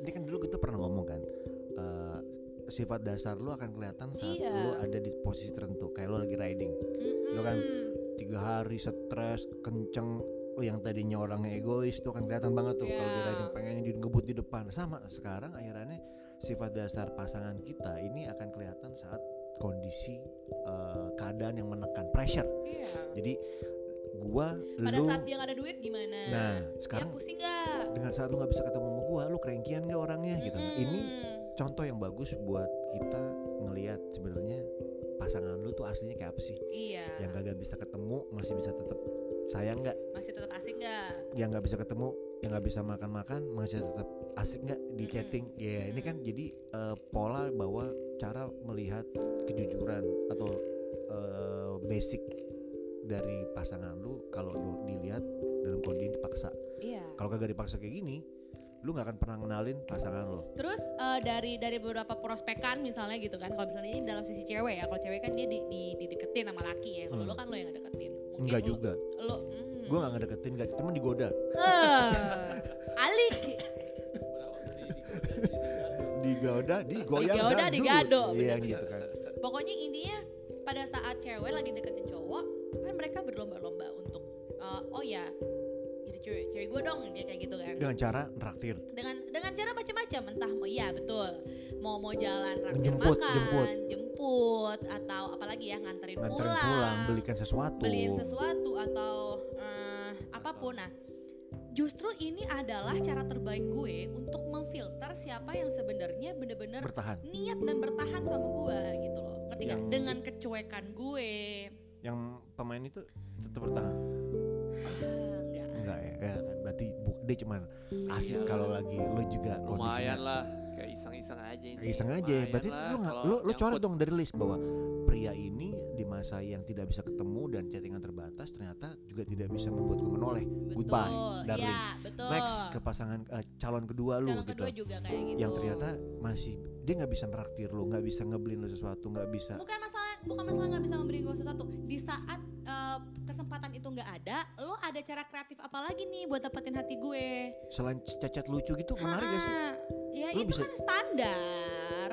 Speaker 3: Ini kan dulu kita pernah ngomong kan. eh, sifat dasar lo akan kelihatan saat
Speaker 2: Iya.
Speaker 3: lo ada di posisi tertentu kayak lo lagi riding lo kan tiga hari stres kenceng lo yang tadinya orangnya egois itu akan kelihatan banget tuh kalau di
Speaker 2: Iya.
Speaker 3: riding pengen di ngebut di depan sama sekarang akhirnya sifat dasar pasangan kita ini akan kelihatan saat kondisi eh, keadaan yang menekan pressure
Speaker 2: Iya.
Speaker 3: jadi gua
Speaker 2: Pada
Speaker 3: lu
Speaker 2: saat dia gak ada duit gimana?
Speaker 3: nah
Speaker 2: Dia
Speaker 3: sekarang
Speaker 2: pusing gak?
Speaker 3: dengan saat lu nggak bisa ketemu sama gua lu kerengkian gak orangnya gitu Nah, ini contoh yang bagus buat kita ngelihat sebenarnya pasangan lu tuh aslinya kayak apa sih
Speaker 2: Iya.
Speaker 3: yang kagak bisa ketemu masih bisa tetap sayang nggak
Speaker 2: Masih tetap asik gak?
Speaker 3: yang nggak bisa ketemu yang nggak bisa makan-makan masih tetap asik nggak di
Speaker 2: Mm-mm.
Speaker 3: chatting ya ini kan jadi eh, pola bahwa cara melihat kejujuran atau eh, basic dari pasangan lu kalau lu dilihat dalam kondisi dipaksa
Speaker 2: Iya.
Speaker 3: kalau kagak dipaksa kayak gini lu nggak akan pernah ngenalin pasangan lo
Speaker 2: Terus eh, dari dari beberapa prospekan misalnya gitu kan, kalau misalnya ini dalam sisi cewek ya, kalau cewek kan dia di, di, dideketin sama laki ya, kalau
Speaker 3: Hmm.
Speaker 2: lo kan lo yang deketin. Mungkin
Speaker 3: Enggak juga.
Speaker 2: Lo, mm.
Speaker 3: gue nggak ngedeketin gak temen digoda
Speaker 2: Eh, Ali.
Speaker 3: digoda digoyang
Speaker 2: Digoda, digado,
Speaker 3: iya gitu kan.
Speaker 2: Pokoknya intinya pada saat cewek lagi deketin cowok, kan mereka berlomba-lomba untuk eh, oh ya cewek cewek gue dong dia kayak gitu kan.
Speaker 3: dengan cara neraktir
Speaker 2: Dengan dengan cara macam-macam entah mau iya betul mau mau jalan raktir
Speaker 3: Jemput,
Speaker 2: makan,
Speaker 3: jemput.
Speaker 2: jemput atau apalagi ya nganterin,
Speaker 3: nganterin
Speaker 2: pulang,
Speaker 3: pulang belikan sesuatu
Speaker 2: beliin sesuatu atau eh, apa pun. Nah, justru ini adalah cara terbaik gue untuk memfilter siapa yang sebenarnya bener-bener
Speaker 3: bertahan
Speaker 2: niat dan bertahan sama gue gitu loh. Ngerti?
Speaker 3: Yang-
Speaker 2: Dengan kecuekan gue.
Speaker 3: yang pemain itu tetap bertahan
Speaker 2: Ah, enggak.
Speaker 3: ya, ya kan berarti bu, dia cuman asik
Speaker 1: Iyalah.
Speaker 3: kalau lagi lu juga
Speaker 1: Lumayan
Speaker 3: kondisinya
Speaker 1: lah, kayak iseng-iseng aja ini.
Speaker 3: iseng aja
Speaker 1: Lumayan
Speaker 3: berarti
Speaker 1: lah
Speaker 3: lu lu lu coret dong dari list bahwa pria ini di masa yang tidak bisa ketemu dan chattingan terbatas ternyata juga tidak bisa membuatku menoleh goodbye
Speaker 2: Betul.
Speaker 3: darling
Speaker 2: Iya, betul.
Speaker 3: next ke pasangan eh, calon kedua lu
Speaker 2: Calon
Speaker 3: gitu
Speaker 2: kedua juga kayak gitu.
Speaker 3: yang ternyata masih dia nggak bisa neraktir lu nggak bisa ngebeliin lu sesuatu nggak bisa
Speaker 2: bukan masalah bukan masalah nggak bisa memberi gue sesuatu di saat eh, kesempatan itu nggak ada lo ada cara kreatif apa lagi nih buat dapetin hati gue?
Speaker 3: Selain cacat lucu gitu menarik gak sih?
Speaker 2: Ya
Speaker 3: Lu
Speaker 2: itu
Speaker 3: bisa-
Speaker 2: kan standar.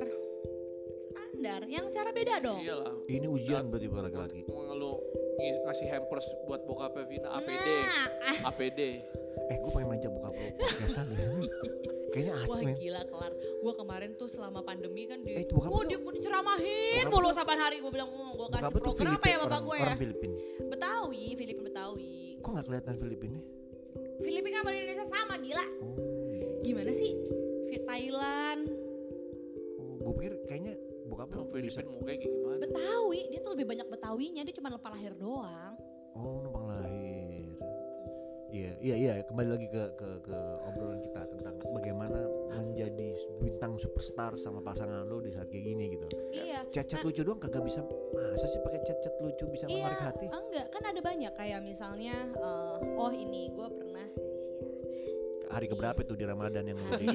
Speaker 2: Standar yang cara beda dong.
Speaker 1: Iyalah.
Speaker 3: ini ujian berarti buat laki-laki
Speaker 1: ngis- ngasih hampers buat bokapnya Vina APD.
Speaker 2: nah. Ah,
Speaker 1: APD.
Speaker 3: eh gue pengen ngajak buka podcastan deh kayaknya
Speaker 2: wah
Speaker 3: asik men.
Speaker 2: gila kelar. Gue kemarin tuh selama pandemi kan di
Speaker 3: Eh, itu bokap
Speaker 2: oh
Speaker 3: lu-
Speaker 2: dia gue diceramahin mulu
Speaker 3: lu-
Speaker 2: saban hari gue bilang oh, gue kasih program apa
Speaker 3: Filipin
Speaker 2: ya bapak gue ya.
Speaker 3: orang Filipin.
Speaker 2: Betawi Filipin Betawi.
Speaker 3: Kok nggak kelihatan Filipinnya
Speaker 2: Filipina sama Indonesia sama gila.
Speaker 3: Oh
Speaker 2: gimana sih? Thailand.
Speaker 3: Oh, gue pikir kayaknya bokap Lu bisa.
Speaker 1: Filipin mukanya kayak gimana?
Speaker 2: Betawi dia tuh lebih banyak Betawinya dia cuma lepas lahir doang.
Speaker 3: Oh, numpang. Iya, iya, iya. Kembali lagi ke ke ke obrolan kita tentang bagaimana menjadi bintang superstar sama pasangan lu di saat kayak gini gitu.
Speaker 2: iya
Speaker 3: Cacat
Speaker 2: Nah,
Speaker 3: lucu doang kagak bisa. Masa sih pakai cacat lucu bisa
Speaker 2: iya
Speaker 3: menarik hati?
Speaker 2: enggak kan ada banyak kayak misalnya eh, oh ini gue pernah
Speaker 3: Hari keberapa tuh di Ramadan yang di-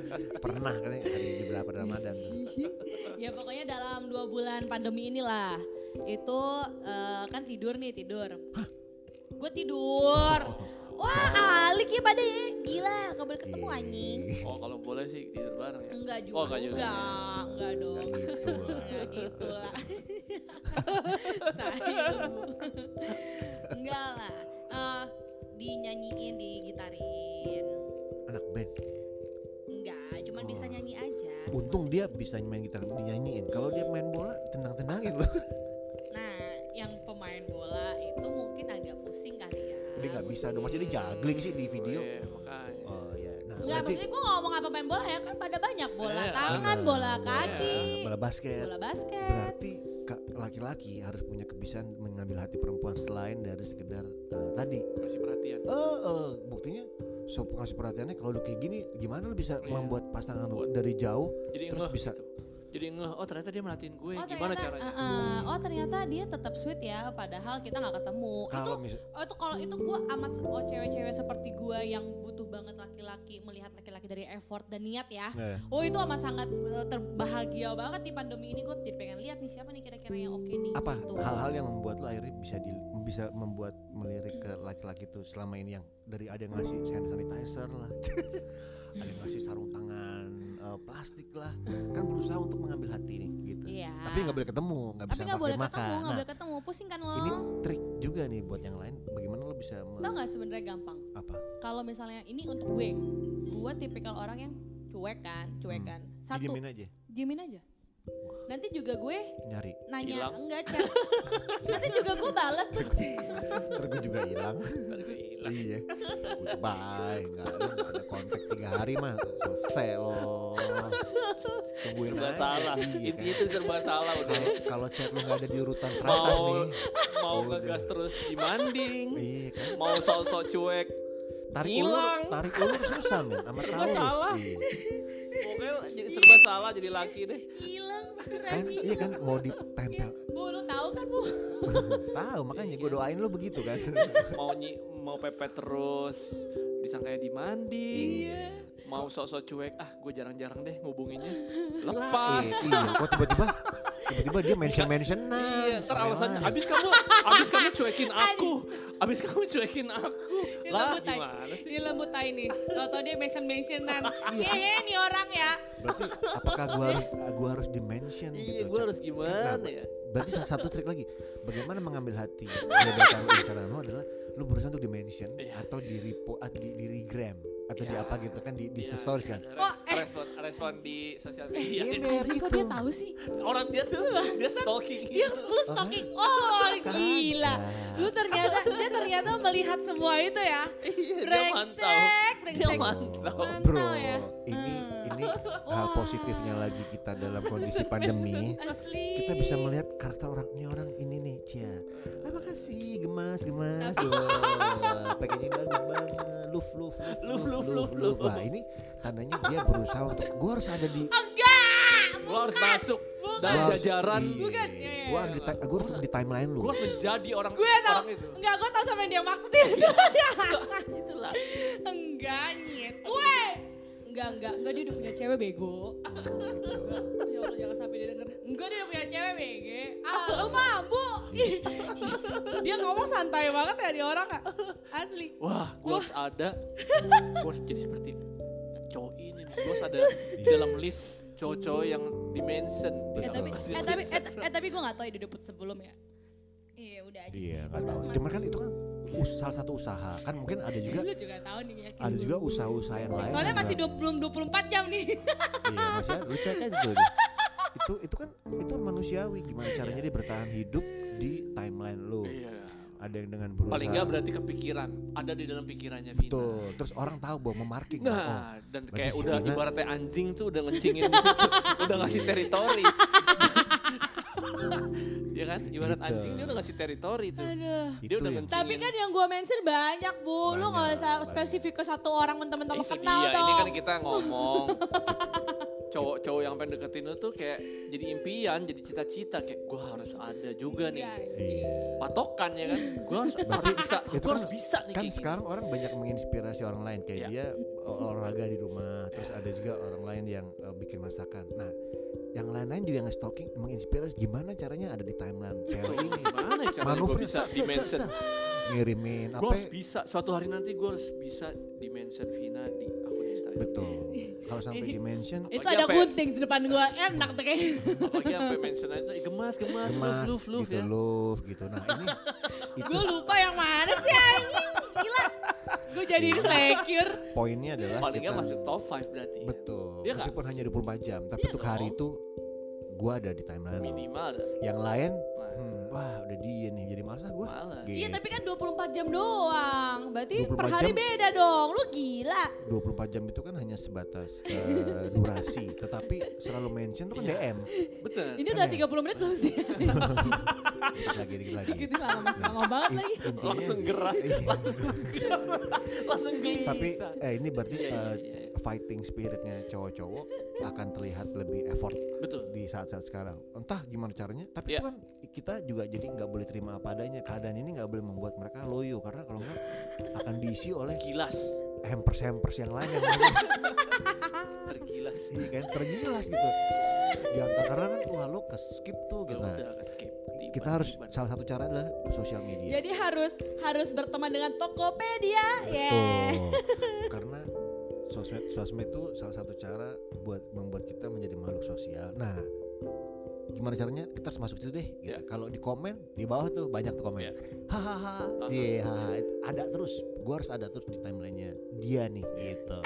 Speaker 3: pernah kan hari di berapa Ramadan tuh.
Speaker 2: ya pokoknya dalam dua bulan pandemi inilah itu eh, kan tidur nih tidur gue tidur wah alik ya pada ya gila gak boleh ketemu
Speaker 3: Iya.
Speaker 2: anjing
Speaker 1: Oh kalau boleh sih tidur bareng ya.
Speaker 2: enggak juga
Speaker 1: Oh, enggak juga.
Speaker 2: enggak dong
Speaker 3: Gitu lah.
Speaker 2: enggak gitu lah enggak lah Eh, dinyanyiin digitarin
Speaker 3: Anak band.
Speaker 2: enggak cuman
Speaker 3: Oh.
Speaker 2: bisa nyanyi aja
Speaker 3: Untung dia bisa main gitar dinyanyiin. Kalau dia main bola tendang-tendangin loh. bisa dong. Maksudnya dia juggling sih di video.
Speaker 1: Oh, iya, makanya.
Speaker 3: Oh ya. Nah,
Speaker 2: Enggak,
Speaker 3: Berarti-
Speaker 2: maksudnya gue ngomong apa main bola ya kan pada banyak bola
Speaker 1: Iya.
Speaker 2: tangan, bola kaki,
Speaker 3: bola basket.
Speaker 2: bola basket.
Speaker 3: Berarti laki-laki harus punya kebiasaan mengambil hati perempuan selain dari sekedar eh, tadi.
Speaker 1: Kasih perhatian.
Speaker 3: Eh, eh, buktinya so kasih perhatiannya kalau udah kayak gini gimana lu bisa
Speaker 1: Iya.
Speaker 3: membuat pasangan lu dari jauh
Speaker 1: Jadi
Speaker 3: terus bisa
Speaker 1: gitu. Jadi ngeh, oh ternyata dia merhatiin gue.
Speaker 2: Oh
Speaker 1: Gimana
Speaker 2: ternyata,
Speaker 1: caranya?
Speaker 2: uh, uh, oh ternyata dia tetap sweet ya, padahal kita nggak ketemu. itu,
Speaker 3: kalau mis-
Speaker 2: oh itu kalau itu gue amat oh cewek-cewek seperti gue yang butuh banget laki-laki melihat laki-laki dari effort dan niat ya.
Speaker 3: eh,
Speaker 2: Oh itu amat sangat uh, terbahagia banget di pandemi ini gue jadi pengen lihat nih siapa nih kira-kira yang oke nih.
Speaker 3: apa
Speaker 2: gitu.
Speaker 3: hal-hal yang membuat lu akhirnya bisa di, bisa membuat melirik ke laki-laki itu selama ini yang dari ada yang ngasih hand sanitizer lah ada yang ngasih sarung tangan eh, plastik lah kan berusaha untuk mengambil hati nih gitu
Speaker 2: Iya.
Speaker 3: tapi nggak boleh ketemu nggak bisa
Speaker 2: Tapi nggak boleh
Speaker 3: makan
Speaker 2: ketemu, nggak
Speaker 3: nah
Speaker 2: boleh ketemu, pusing kan lo.
Speaker 3: ini trik juga nih buat yang lain bagaimana lo bisa
Speaker 2: Tau nggak sebenarnya gampang.
Speaker 3: apa
Speaker 2: Kalau misalnya ini untuk gue, gue tipikal orang yang cuek kan, cuek kan. Satu,
Speaker 3: didiemin aja
Speaker 2: diemin aja. Nanti juga gue
Speaker 3: nyari
Speaker 2: nanya
Speaker 1: Hilang.
Speaker 2: enggak chat. Nanti juga gue balas tuh.
Speaker 3: terus gue juga hilang
Speaker 1: Gue hilang.
Speaker 3: iya goodbye nggak ada, kontak tiga hari mah selesai loh tungguin
Speaker 1: Serba
Speaker 3: aja.
Speaker 1: salah.
Speaker 3: Iya,
Speaker 1: Intinya
Speaker 3: kan?
Speaker 1: itu serba salah udah.
Speaker 3: kalau chat lu nggak ada di urutan teratas
Speaker 1: Mau
Speaker 3: nih
Speaker 1: mau
Speaker 3: Udah.
Speaker 1: ngegas terus dimanding.
Speaker 3: iya kan
Speaker 1: Mau sok-sok cuek.
Speaker 3: tarik
Speaker 1: Ngilang.
Speaker 3: ulur tarik ulur susah men sama
Speaker 1: Serba
Speaker 3: tahu
Speaker 1: salah.
Speaker 3: iya.
Speaker 1: Pokoknya jadi serba salah jadi laki deh.
Speaker 3: Kan iya kan mau ditempel
Speaker 2: Bu, lu tahu kan bu?
Speaker 3: tahu makanya gue doain lu begitu kan
Speaker 1: Mau nyi, mau pepet terus disangkanya dimanding. Mau sok-sok cuek, ah gue jarang-jarang deh ngubunginnya. Lepas.
Speaker 3: Eh, iya kok tiba-tiba tiba-tiba dia mention mention nah
Speaker 1: Iya, ntar alasannya abis kamu abis kamu cuekin aku, abis kamu cuekin aku.
Speaker 2: Ini
Speaker 1: Lah gimana sih?
Speaker 2: Ini lembut tai nih. Tau-tau dia mention mentionan.
Speaker 3: Iya.
Speaker 2: Iya nih orang ya.
Speaker 3: berarti apakah gua harus gua harus dimension
Speaker 1: Iya,
Speaker 3: gitu
Speaker 1: gue harus gimana
Speaker 3: Nah,
Speaker 1: ya?
Speaker 3: berarti salah satu trik lagi bagaimana mengambil hati gebetan pacaran lu adalah lu berusaha untuk
Speaker 1: Iya.
Speaker 3: atau di repo atau di, di regram atau di
Speaker 1: Iya.
Speaker 3: apa gitu kan di, di
Speaker 1: Iya,
Speaker 3: stories kan
Speaker 1: ada
Speaker 2: Oh, eh.
Speaker 1: respon respon di sosial media.
Speaker 3: Iya. Ber,
Speaker 2: Anjing kok
Speaker 3: itu.
Speaker 2: dia tahu sih?
Speaker 1: Orang dia tuh dia stalking.
Speaker 2: Dia
Speaker 1: gitu.
Speaker 2: lu stalking. Oh gila.
Speaker 3: Kagak.
Speaker 2: Lu ternyata dia ternyata melihat semua itu ya.
Speaker 1: Iya, dia
Speaker 2: Brengsek,
Speaker 1: mantau. Dia
Speaker 2: brengsek.
Speaker 1: mantau.
Speaker 2: Mantau
Speaker 3: bro
Speaker 2: ya.
Speaker 3: ini. Ini hal positifnya lagi kita dalam kondisi pandemi
Speaker 2: Asli.
Speaker 3: kita bisa melihat karakter orang ini orang ini nih Cia ah, makasih gemas gemas packaging bagus banget luf luf luf
Speaker 1: Luf,
Speaker 3: luf
Speaker 1: luf,
Speaker 3: wah ini tandanya dia berusaha untuk gua harus ada di
Speaker 2: Enggak.
Speaker 1: Gue harus masuk
Speaker 2: Bukan.
Speaker 1: dalam
Speaker 3: harus-
Speaker 1: jajaran.
Speaker 3: iya,
Speaker 2: Bukan. Iya,
Speaker 3: gua
Speaker 2: iya,
Speaker 3: ada di gua harus di timeline lu
Speaker 1: Gue harus menjadi orang
Speaker 2: Gue tau.
Speaker 1: orang itu.
Speaker 2: Enggak, gue tau sama yang dia maksudin.
Speaker 1: Itulah.
Speaker 2: enggak nyet. Gue. Enggak, enggak, enggak dia udah punya cewek bego. ya Allah jangan sampai dia denger. Enggak dia udah punya cewek bege. Ah lu mampu. Ih. dia ngomong santai banget ya dia orang kak. Asli.
Speaker 1: Wah, gue harus ada. Gue harus jadi seperti cowok ini nih. Gue harus ada di dalam list cowok-cowok yang dimension.
Speaker 2: Eh tapi, eh tapi, eh, tapi gue gak tau ya dia put sebelum ya. Iya udah aja.
Speaker 3: iya nggak tahu cuman kan itu kan salah satu usaha kan mungkin ada juga
Speaker 2: Gue juga tahu nih yakin.
Speaker 3: ada juga usaha-usaha yang lain
Speaker 2: Soalnya masih
Speaker 3: nggak-
Speaker 2: 20, belum 24 jam nih.
Speaker 3: iya masih ada. lu cek aja tuh itu itu kan itu kan manusiawi gimana caranya dia bertahan hidup di timeline lu
Speaker 1: Iya.
Speaker 3: ada yang dengan berusaha
Speaker 1: Paling nggak berarti kepikiran. Ada di dalam pikirannya Vina.
Speaker 3: betul terus orang tahu bahwa memarking oh,
Speaker 1: Nah, dan
Speaker 3: berarti
Speaker 1: kayak udah
Speaker 3: Vina-
Speaker 1: ibaratnya anjing tuh udah situ, udah ngasih teritori. ya kan? Ibarat
Speaker 3: Gitu.
Speaker 1: anjing dia udah ngasih teritori tuh.
Speaker 2: Aduh.
Speaker 1: Dia
Speaker 3: Itu
Speaker 1: udah ngencingin.
Speaker 2: Tapi kan yang gue mention banyak bu, lu
Speaker 3: Banyak,
Speaker 2: gak usah
Speaker 3: banyak.
Speaker 2: spesifik ke satu orang temen-temen lo
Speaker 1: itu
Speaker 2: kenal
Speaker 1: dia,
Speaker 2: dong.
Speaker 1: ini kan kita ngomong. Cowok-cowok yang pengen deketin lu tuh kayak jadi impian, jadi cita-cita kayak gua harus ada juga nih.
Speaker 2: Iya,
Speaker 3: Iya.
Speaker 1: Patokan ya kan? Gua harus harus bisa,
Speaker 3: itu
Speaker 1: gua harus
Speaker 3: kan-
Speaker 1: bisa nih
Speaker 3: kan sekarang orang banyak menginspirasi orang lain kayak
Speaker 1: Iya.
Speaker 3: dia olahraga di rumah terus ada juga orang lain yang uh, bikin masakan nah yang lain-lain juga nge-stalking menginspirasi gimana caranya ada di timeline cewek ini
Speaker 1: Gimana ya
Speaker 3: manuver
Speaker 1: bisa dimension?
Speaker 3: ngirimin
Speaker 1: Gue
Speaker 3: apa
Speaker 1: bisa, suatu hari nanti gue harus bisa dimension Vina di.
Speaker 3: Betul kalau sampai dimension
Speaker 2: Itu
Speaker 1: Apalagi
Speaker 2: ada gunting di depan gue, enak tuh kayaknya.
Speaker 1: Apalagi sampai mention aja, "Ih, gemas, gemas,
Speaker 3: gemas
Speaker 1: love, love
Speaker 3: gitu
Speaker 1: ya.
Speaker 3: love gitu nah ini itu
Speaker 2: gue lupa yang mana sih anjing, gila. Gue jadi insecure.
Speaker 3: poinnya adalah
Speaker 1: Paling
Speaker 3: kita
Speaker 1: masuk top 5 berarti. ya.
Speaker 3: betul
Speaker 1: Iya nggak?
Speaker 3: meskipun hanya 24 jam tapi
Speaker 1: Iya
Speaker 3: untuk hari
Speaker 1: dong.
Speaker 3: itu gua ada di timeline.
Speaker 1: Minimal ada.
Speaker 3: yang lain
Speaker 1: Nah.
Speaker 3: Wah udah dia nih jadi malas ah gue
Speaker 1: Malas.
Speaker 2: Iya tapi kan 24 jam doang. Berarti
Speaker 3: 24
Speaker 2: per hari
Speaker 3: jam?
Speaker 2: beda dong. Lu gila.
Speaker 3: 24 jam itu kan hanya sebatas eh, durasi tetapi selalu mention tuh kan DM
Speaker 1: Betul.
Speaker 2: Ini
Speaker 3: Kan
Speaker 2: udah
Speaker 3: ya?
Speaker 2: 30 menit belum sih?
Speaker 3: dikit lagi dikit lagi
Speaker 2: gitu lama mas lama banget lagi.
Speaker 3: Intinya-
Speaker 1: Langsung gerah.
Speaker 3: Iya.
Speaker 1: Langsung gelisah.
Speaker 3: tapi eh, ini berarti
Speaker 1: Iya, iya, iya, iya.
Speaker 3: fighting spiritnya cowok-cowok akan terlihat lebih effort
Speaker 1: Betul.
Speaker 3: di saat-saat sekarang entah gimana caranya tapi
Speaker 1: Iya.
Speaker 3: itu kan kita juga jadi nggak boleh terima apa adanya keadaan ini nggak boleh membuat mereka loyo karena kalau nggak akan diisi oleh
Speaker 1: Gilas.
Speaker 3: hampers hampers yang lain yang
Speaker 1: Tergilas.
Speaker 3: ini kan tergilas gitu di antara karena kan wah lo ke skip tuh
Speaker 1: Ya
Speaker 3: gitu Nah,
Speaker 1: udah
Speaker 3: kita harus
Speaker 1: tiban.
Speaker 3: salah satu cara adalah sosial media
Speaker 2: Jadi harus harus berteman dengan Tokopedia. Yeah.
Speaker 3: Tuh. karena sosmed sosmed itu salah satu cara buat membuat kita menjadi makhluk sosial nah gimana caranya kita harus masuk situ deh gitu.
Speaker 1: Ya.
Speaker 3: kalau di komen di bawah tuh banyak tuh komen
Speaker 1: Ya.
Speaker 3: hahaha iya hahaha. ada terus gua harus ada terus di timelinenya dia nih gitu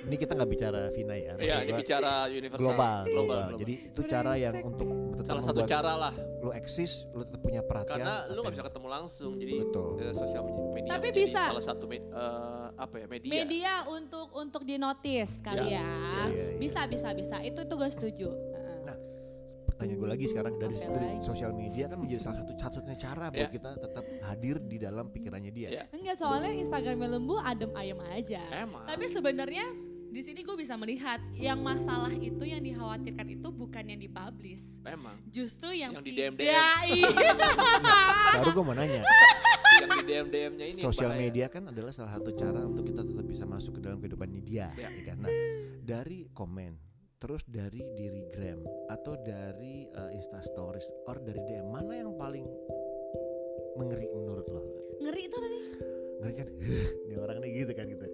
Speaker 3: ini kita nggak bicara Vina ya
Speaker 1: Iya,
Speaker 3: maksud
Speaker 1: ini bicara universal.
Speaker 3: global, global
Speaker 1: global.
Speaker 3: jadi itu cara yang untuk tetap
Speaker 1: salah satu cara lah.
Speaker 3: lo eksis lo tetap punya perhatian
Speaker 1: Karena lu nggak bisa ketemu langsung. Jadi
Speaker 3: Betul.
Speaker 1: eh, sosial media
Speaker 2: Tapi bisa.
Speaker 1: salah satu med- eh, apa ya media.
Speaker 2: Media untuk untuk di notice kali
Speaker 1: Ya.
Speaker 2: ya.
Speaker 3: Iya, iya.
Speaker 2: Bisa bisa bisa. Itu tuh gue setuju.
Speaker 3: Pertanyaan gue lagi sekarang dari,
Speaker 2: Apa
Speaker 3: dari sosial media kan menjadi salah satu satu-satunya cara buat
Speaker 1: Ya.
Speaker 3: kita tetap hadir di dalam pikirannya dia.
Speaker 1: Ya.
Speaker 2: Enggak soalnya Instagramnya lembu adem ayem aja.
Speaker 1: Emang.
Speaker 2: Tapi sebenarnya di sini gue bisa melihat yang masalah itu yang dikhawatirkan itu bukan yang dipublish.
Speaker 1: Memang.
Speaker 2: Justru yang,
Speaker 1: Yang di DM.
Speaker 2: Iya.
Speaker 3: Baru gue mau nanya,
Speaker 1: yang di DM DM-nya ini
Speaker 3: sosial
Speaker 1: bahaya.
Speaker 3: media kan adalah salah satu cara untuk kita tetap bisa masuk ke dalam kehidupannya dia.
Speaker 1: Ya.
Speaker 3: ya kan? Nah, dari komen, terus dari diri gram atau dari uh, Insta Stories, or dari DM mana yang paling mengeri menurut lo?
Speaker 2: Ngeri itu apa sih?
Speaker 3: Ngeri kan? Ini orang nih gitu kan gitu.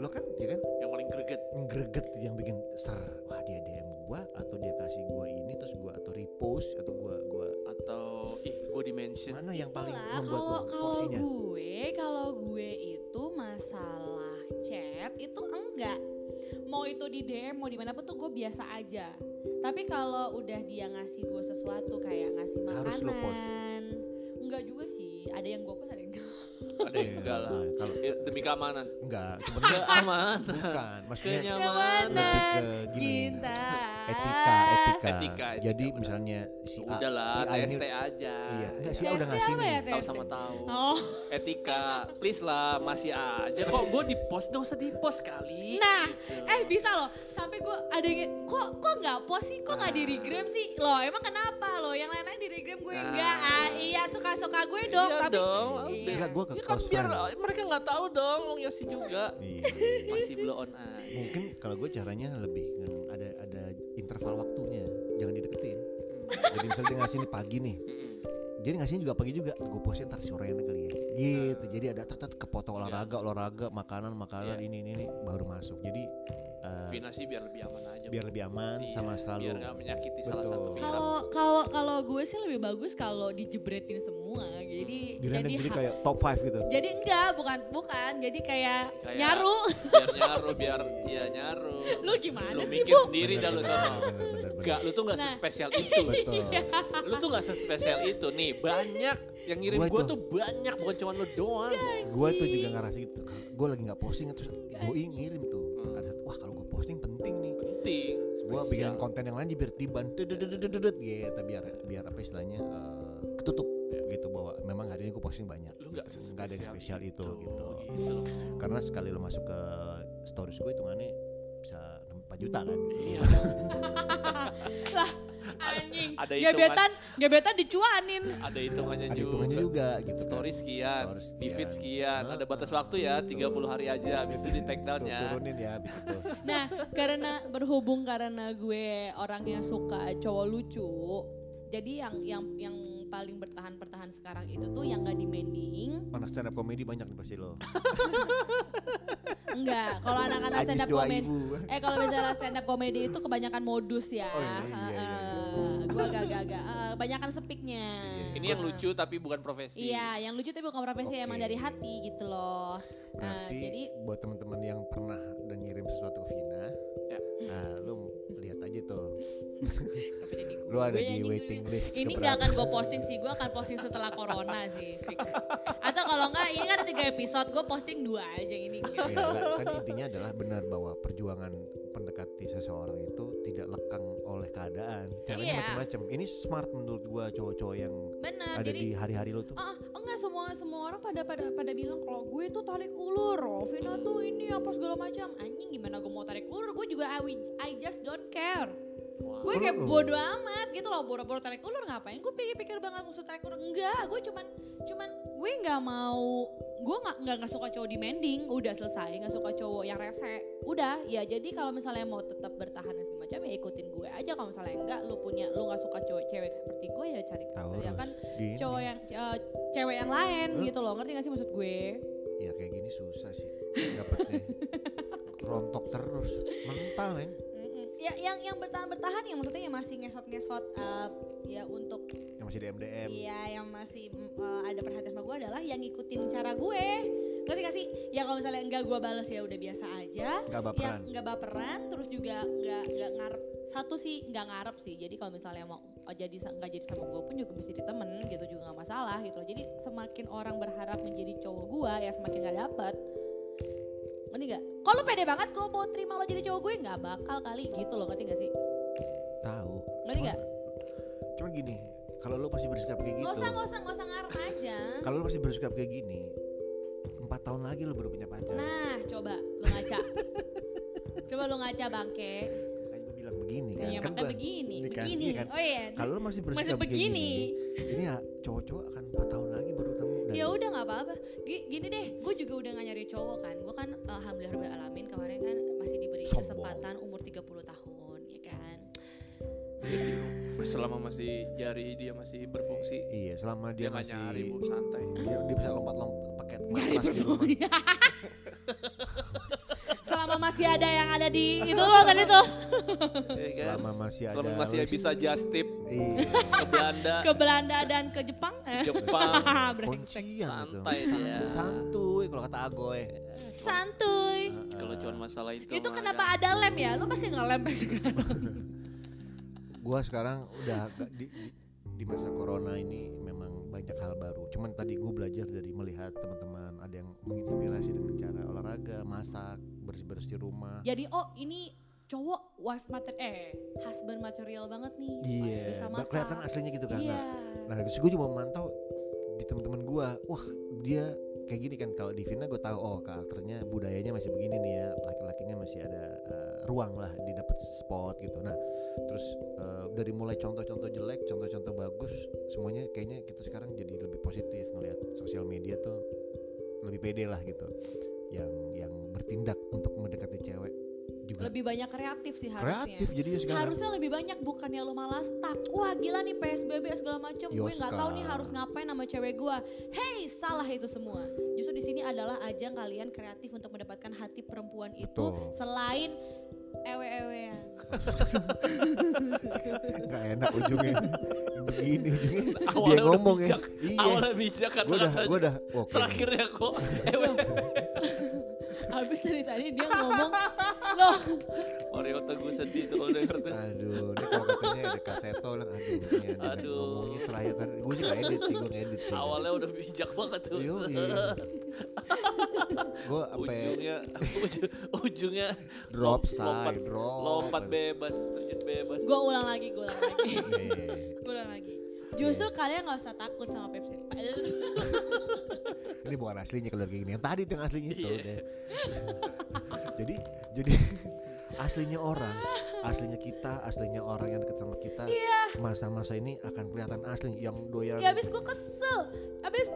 Speaker 3: Lo kan, ya kan?
Speaker 1: yang paling greget.
Speaker 3: greget yang bikin ser wah dia DM gua atau dia kasih gua ini terus gua atau repost atau gua gua
Speaker 1: atau ih gue di mention
Speaker 3: mana yang paling
Speaker 2: Itulah,
Speaker 3: membuat
Speaker 2: kalau
Speaker 3: lo
Speaker 2: kalau gue kalau gue itu masalah chat itu enggak mau itu di DM mau di mana pun tuh gue biasa aja. Tapi kalau udah dia ngasih gue sesuatu kayak ngasih
Speaker 3: Harus lo post.
Speaker 2: makanan enggak juga sih. Ada yang gue post ada yang enggak
Speaker 1: ada yang enggak lah.
Speaker 3: Nah, kalau
Speaker 1: Ya, demi keamanan.
Speaker 3: Enggak sebenarnya
Speaker 1: aman
Speaker 3: bukan. Maksudnya
Speaker 1: kenyamanan
Speaker 3: lebih ke gini
Speaker 2: cinta
Speaker 3: etika etika,
Speaker 1: Etika, etika,
Speaker 3: jadi
Speaker 1: benar.
Speaker 3: misalnya si A
Speaker 1: udahlah
Speaker 3: si A ini
Speaker 1: TST aja.
Speaker 3: Iya enggak si A udah ngasih nih.
Speaker 2: ya,
Speaker 1: tahu sama tahu.
Speaker 2: Oh.
Speaker 1: Etika. Please lah masih aja. Kok gue di post gak usah di post kali
Speaker 2: Nah, eh bisa loh. Sampai gue ada yang kok kok nggak post sih, kok nggak di regram sih? Loh, emang kenapa? Loh? Yang lain-lain di regram gue
Speaker 1: Nah.
Speaker 2: enggak. Ah, iya suka-suka gue dong,
Speaker 1: iya
Speaker 2: tapi
Speaker 1: dong
Speaker 2: Iya.
Speaker 3: enggak ke
Speaker 1: ya kan
Speaker 3: close
Speaker 1: biar
Speaker 3: friend
Speaker 1: mereka nggak tahu dong lo ngasih juga.
Speaker 3: Iya.
Speaker 1: masih blow on aja
Speaker 3: mungkin kalau gue caranya lebih ada ada interval waktunya. Jangan dideketin. Jadi misalnya dia ngasih nih pagi nih. Dia ngasihnya juga pagi juga. Gue postin ntar sore kali ya. Gitu. Jadi ada tetap kepotong olahraga olahraga makanan makanan
Speaker 1: Iya.
Speaker 3: ini ini ini. Baru masuk. Jadi
Speaker 1: Vina sih biar lebih aman aja
Speaker 3: biar lebih aman
Speaker 1: Iya,
Speaker 3: sama selalu.
Speaker 1: biar nggak menyakiti salah
Speaker 3: Betul.
Speaker 1: satu pihak.
Speaker 2: Kalau kalau kalau gue sih lebih bagus kalau dijebretin semua. Jadi
Speaker 3: direndam
Speaker 2: jadi
Speaker 3: jadi kayak top 5 gitu
Speaker 2: jadi enggak, bukan bukan. Jadi kayak,
Speaker 1: Kayak-
Speaker 2: nyaru.
Speaker 1: biar nyaru biar dia nyaru
Speaker 2: Lu gimana
Speaker 1: lu
Speaker 2: sih,
Speaker 1: mikir
Speaker 2: Bu?
Speaker 1: sendiri dah lu
Speaker 3: bener.
Speaker 1: Enggak, lu tuh gak
Speaker 2: Nah.
Speaker 1: sespesial itu
Speaker 3: betul
Speaker 1: Lu tuh gak sespesial itu Nih banyak yang ngirim
Speaker 3: Gua
Speaker 1: gue
Speaker 3: tuh.
Speaker 1: tuh banyak Bukan cuma lu doang
Speaker 3: gue tuh juga ngerasa gitu gue lagi nggak posting terus doi ngirim tuh
Speaker 1: Hmm.
Speaker 3: ada wah kalau gue posting penting nih
Speaker 1: Penting
Speaker 3: gue
Speaker 1: spesial.
Speaker 3: bikin konten yang lain di biar tiban gitu biar biar apa istilahnya eh, hari ini gue posting banyak
Speaker 1: Lu gak
Speaker 3: gitu. nggak ada yang spesial itu gitu
Speaker 1: gitu loh.
Speaker 3: karena sekali lo masuk ke stories gue hitungannya bisa 4 juta kan gitu.
Speaker 1: Iya.
Speaker 2: lah, anjing.
Speaker 1: ada
Speaker 2: gebetan, gebetan dicuanin.
Speaker 1: Ada hitungannya
Speaker 3: ada
Speaker 1: juga
Speaker 3: hitungannya juga gitu kan.
Speaker 1: Story sekian,
Speaker 3: Story
Speaker 1: di feed
Speaker 3: sekian.
Speaker 1: sekian Ada batas waktu ya 30 hari aja Habis itu di take down ya
Speaker 3: turunin ya abis itu
Speaker 2: Nah, karena berhubung karena gue orangnya suka cowok lucu, jadi yang yang yang paling bertahan bertahan sekarang itu tuh yang gak demanding,
Speaker 3: mana stand up komedi banyak nih pasti lo
Speaker 2: enggak. Kalau anak-anak stand up
Speaker 3: ibu
Speaker 2: eh kalau misalnya stand up komedi itu kebanyakan modus ya.
Speaker 3: Oh, iya, iya, iya, iya.
Speaker 2: Gue agak-agak, eh, banyakan sepiknya.
Speaker 1: Ini yang lucu tapi bukan profesi
Speaker 2: Iya, yang lucu tapi bukan profesi
Speaker 3: Oke.
Speaker 2: emang dari hati gitu loh. Nah,
Speaker 3: Berarti
Speaker 2: jadi
Speaker 3: buat teman-teman yang pernah dan ngirim sesuatu ke Vina,
Speaker 1: Ya.
Speaker 3: nah lu lihat aja tuh Lu ada di waiting list
Speaker 2: Ini nggak akan gue posting sih, gue akan posting setelah corona sih, fix. Atau kalau enggak, ini kan ada tiga episode, gue posting dua aja ini. enggak.
Speaker 3: kan intinya adalah benar bahwa perjuangan pendekati seseorang itu tidak lekang oleh keadaan. Caranya
Speaker 2: Iya.
Speaker 3: macam-macam. Ini smart menurut gua cowok-cowok yang
Speaker 2: Bener,
Speaker 3: ada
Speaker 2: jadi
Speaker 3: di hari-hari lo tuh.
Speaker 2: Ah, enggak semua semua orang pada pada pada bilang kalau gue tuh tarik ulur, Rovina tuh ini apa segala macam. Anjing gimana gue mau tarik ulur? Gue juga I, I just don't care. Gue kayak bodoh amat gitu loh, boro-boro tarik ulur ngapain? Gue pikir-pikir banget maksud tarik ulur. Enggak, gue cuman cuman gue nggak mau gue nggak nggak nggak suka cowok demanding udah selesai nggak suka cowok yang rese udah ya jadi kalau misalnya mau tetap bertahan dan segala macam ya ikutin gue aja kalau misalnya enggak lu punya lu nggak suka cowok cewek seperti gue ya cari ya kan
Speaker 3: gini.
Speaker 2: cowok yang eh, cewek yang lain
Speaker 3: Lu-
Speaker 2: gitu loh ngerti gak sih maksud gue
Speaker 3: Ya kayak gini susah sih dapetnya. Rontok terus, mental men.
Speaker 2: Ya yang yang bertahan bertahan yang maksudnya yang masih ngesot ngesot ya untuk
Speaker 3: Yang masih di MDM.
Speaker 2: Iya yang masih eh, ada perhatian sama gue adalah yang ngikutin cara gue ngerti gak sih ya kalau misalnya enggak gue bales ya udah biasa aja
Speaker 3: Nggak baperan.
Speaker 2: yang enggak baperan terus juga enggak enggak ngarep satu sih enggak ngarep sih jadi kalau misalnya mau oh, jadi nggak jadi sama gue pun juga bisa jadi temen gitu juga nggak masalah gitu loh. jadi semakin orang berharap menjadi cowok gue ya semakin nggak dapet ngerti gak? Kalau pede banget gue mau terima lo jadi cowok gue nggak bakal kali gitu loh ngerti gak sih?
Speaker 3: Tahu.
Speaker 2: Ngerti gak?
Speaker 3: Cuman gini, kalau lu pasti bersikap kayak gitu.
Speaker 2: Gak usah gak usah gak usah ngarep aja.
Speaker 3: Kalau lu masih bersikap kayak gini, empat tahun lagi lu baru punya pacar.
Speaker 2: Nah, coba lu ngaca. coba lu ngaca bangke.
Speaker 3: Makanya gue bilang begini kan.
Speaker 2: Iya,
Speaker 3: kan
Speaker 2: makanya begini,
Speaker 3: ini kan,
Speaker 2: begini.
Speaker 3: iya kan.
Speaker 2: Oh iya.
Speaker 3: Kalau lu masih bersikap
Speaker 2: Masih
Speaker 3: kayak gini,
Speaker 2: begini.
Speaker 3: ini ya cowok-cowok akan empat tahun lagi baru.
Speaker 2: Ya udah nggak apa-apa. Gi- Gini deh, gue juga udah gak nyari cowok kan. Gue kan eh, alhamdulillah rabbil alamin kemarin kan masih diberi
Speaker 3: Sombong.
Speaker 2: kesempatan umur 30 tahun, ya kan.
Speaker 1: selama masih jari dia masih berfungsi
Speaker 3: Iya, selama
Speaker 1: dia
Speaker 3: dia, masih
Speaker 1: nyari bu santai
Speaker 3: dia, dia bisa lompat-lompat pakai
Speaker 2: Nyari
Speaker 3: matras di rumah.
Speaker 2: Masih ada yang ada di itu loh tadi tuh.
Speaker 1: Ya kan?
Speaker 3: Selama masih ada
Speaker 1: selama masih bisa just tip
Speaker 3: Iya.
Speaker 1: ke Belanda
Speaker 2: Ke Belanda dan ke Jepang. Eh,
Speaker 1: Jepang.
Speaker 3: Kuncian.
Speaker 1: Santai dia.
Speaker 3: Santuy kalau kata Agoy.
Speaker 2: Santuy.
Speaker 1: kalau cuma masalah itu
Speaker 2: Itu kenapa
Speaker 1: ya.
Speaker 2: ada lem ya? Lu pasti ngelem pasti kan?
Speaker 3: Gua sekarang udah gak- di, di, di masa corona ini memang banyak hal baru. Cuman tadi gue belajar dari melihat teman-teman ada yang menginspirasi dengan cara olahraga, masak, bersih-bersih rumah.
Speaker 2: Jadi oh ini cowok wife mater eh husband material banget nih.
Speaker 3: Iya,
Speaker 2: Bisa
Speaker 3: ba-
Speaker 2: masak.
Speaker 3: kelihatan aslinya gitu kan.
Speaker 2: Iya.
Speaker 3: Nah, terus gue cuma memantau di teman-teman gua, wah dia kayak gini kan kalau di Vina gue tahu oh karakternya budayanya masih begini nih ya laki-lakinya masih ada eh, ruang lah di dapet spot gitu nah terus eh, dari mulai contoh-contoh jelek contoh-contoh bagus semuanya kayaknya kita sekarang jadi lebih positif ngelihat sosial media tuh lebih pede lah gitu yang yang bertindak untuk mendekati cewek juga
Speaker 2: Lebih banyak kreatif sih harusnya.
Speaker 3: kreatif jadi sekarang
Speaker 2: Harusnya lebih banyak bukannya lo malah stuck. Wah gila nih PSBB segala macam. Gue nggak tahu nih harus ngapain sama cewek gue. Hey salah itu semua. Justru di sini adalah ajang kalian kreatif untuk mendapatkan hati perempuan itu
Speaker 3: Betul.
Speaker 2: selain ewe-ewean.
Speaker 3: nggak enak ujungnya. Begini ujungnya. Dia
Speaker 1: Awalnya udah
Speaker 3: ngomong ya.
Speaker 1: bijak.
Speaker 3: iya.
Speaker 1: Awalnya bijak
Speaker 3: gue udah
Speaker 1: kata-katanya.
Speaker 3: gue udah
Speaker 1: terakhirnya kok. Ewe
Speaker 2: Habis dari tadi dia ngomong loh
Speaker 1: Mario Teguh sedih tuh kalau denger tuh
Speaker 3: aduh ini kalau katanya ada kaseto lah aduh ini ada
Speaker 1: Aduh.
Speaker 3: ngomongnya terakhir tadi gue sih nggak edit sih gue edit sih
Speaker 1: awalnya udah bijak banget tuh
Speaker 3: Yo, iya. gue sampai
Speaker 1: ujungnya uju- ujungnya
Speaker 3: drop
Speaker 1: lompat
Speaker 3: drop
Speaker 1: lompat bebas terjun bebas
Speaker 2: gue ulang lagi gue ulang lagi
Speaker 3: Iya.
Speaker 2: gue ulang lagi. Justru kalian nggak usah takut sama Pepsi.
Speaker 3: Ini bukan aslinya kalau kayak gini. Yang tadi itu yang aslinya itu
Speaker 1: Iya.
Speaker 3: deh. jadi jadi aslinya orang. Aslinya kita aslinya orang yang dekat sama kita. Masa-masa ini akan kelihatan asli yang doyan.
Speaker 2: Ya abis gue kesel. Abis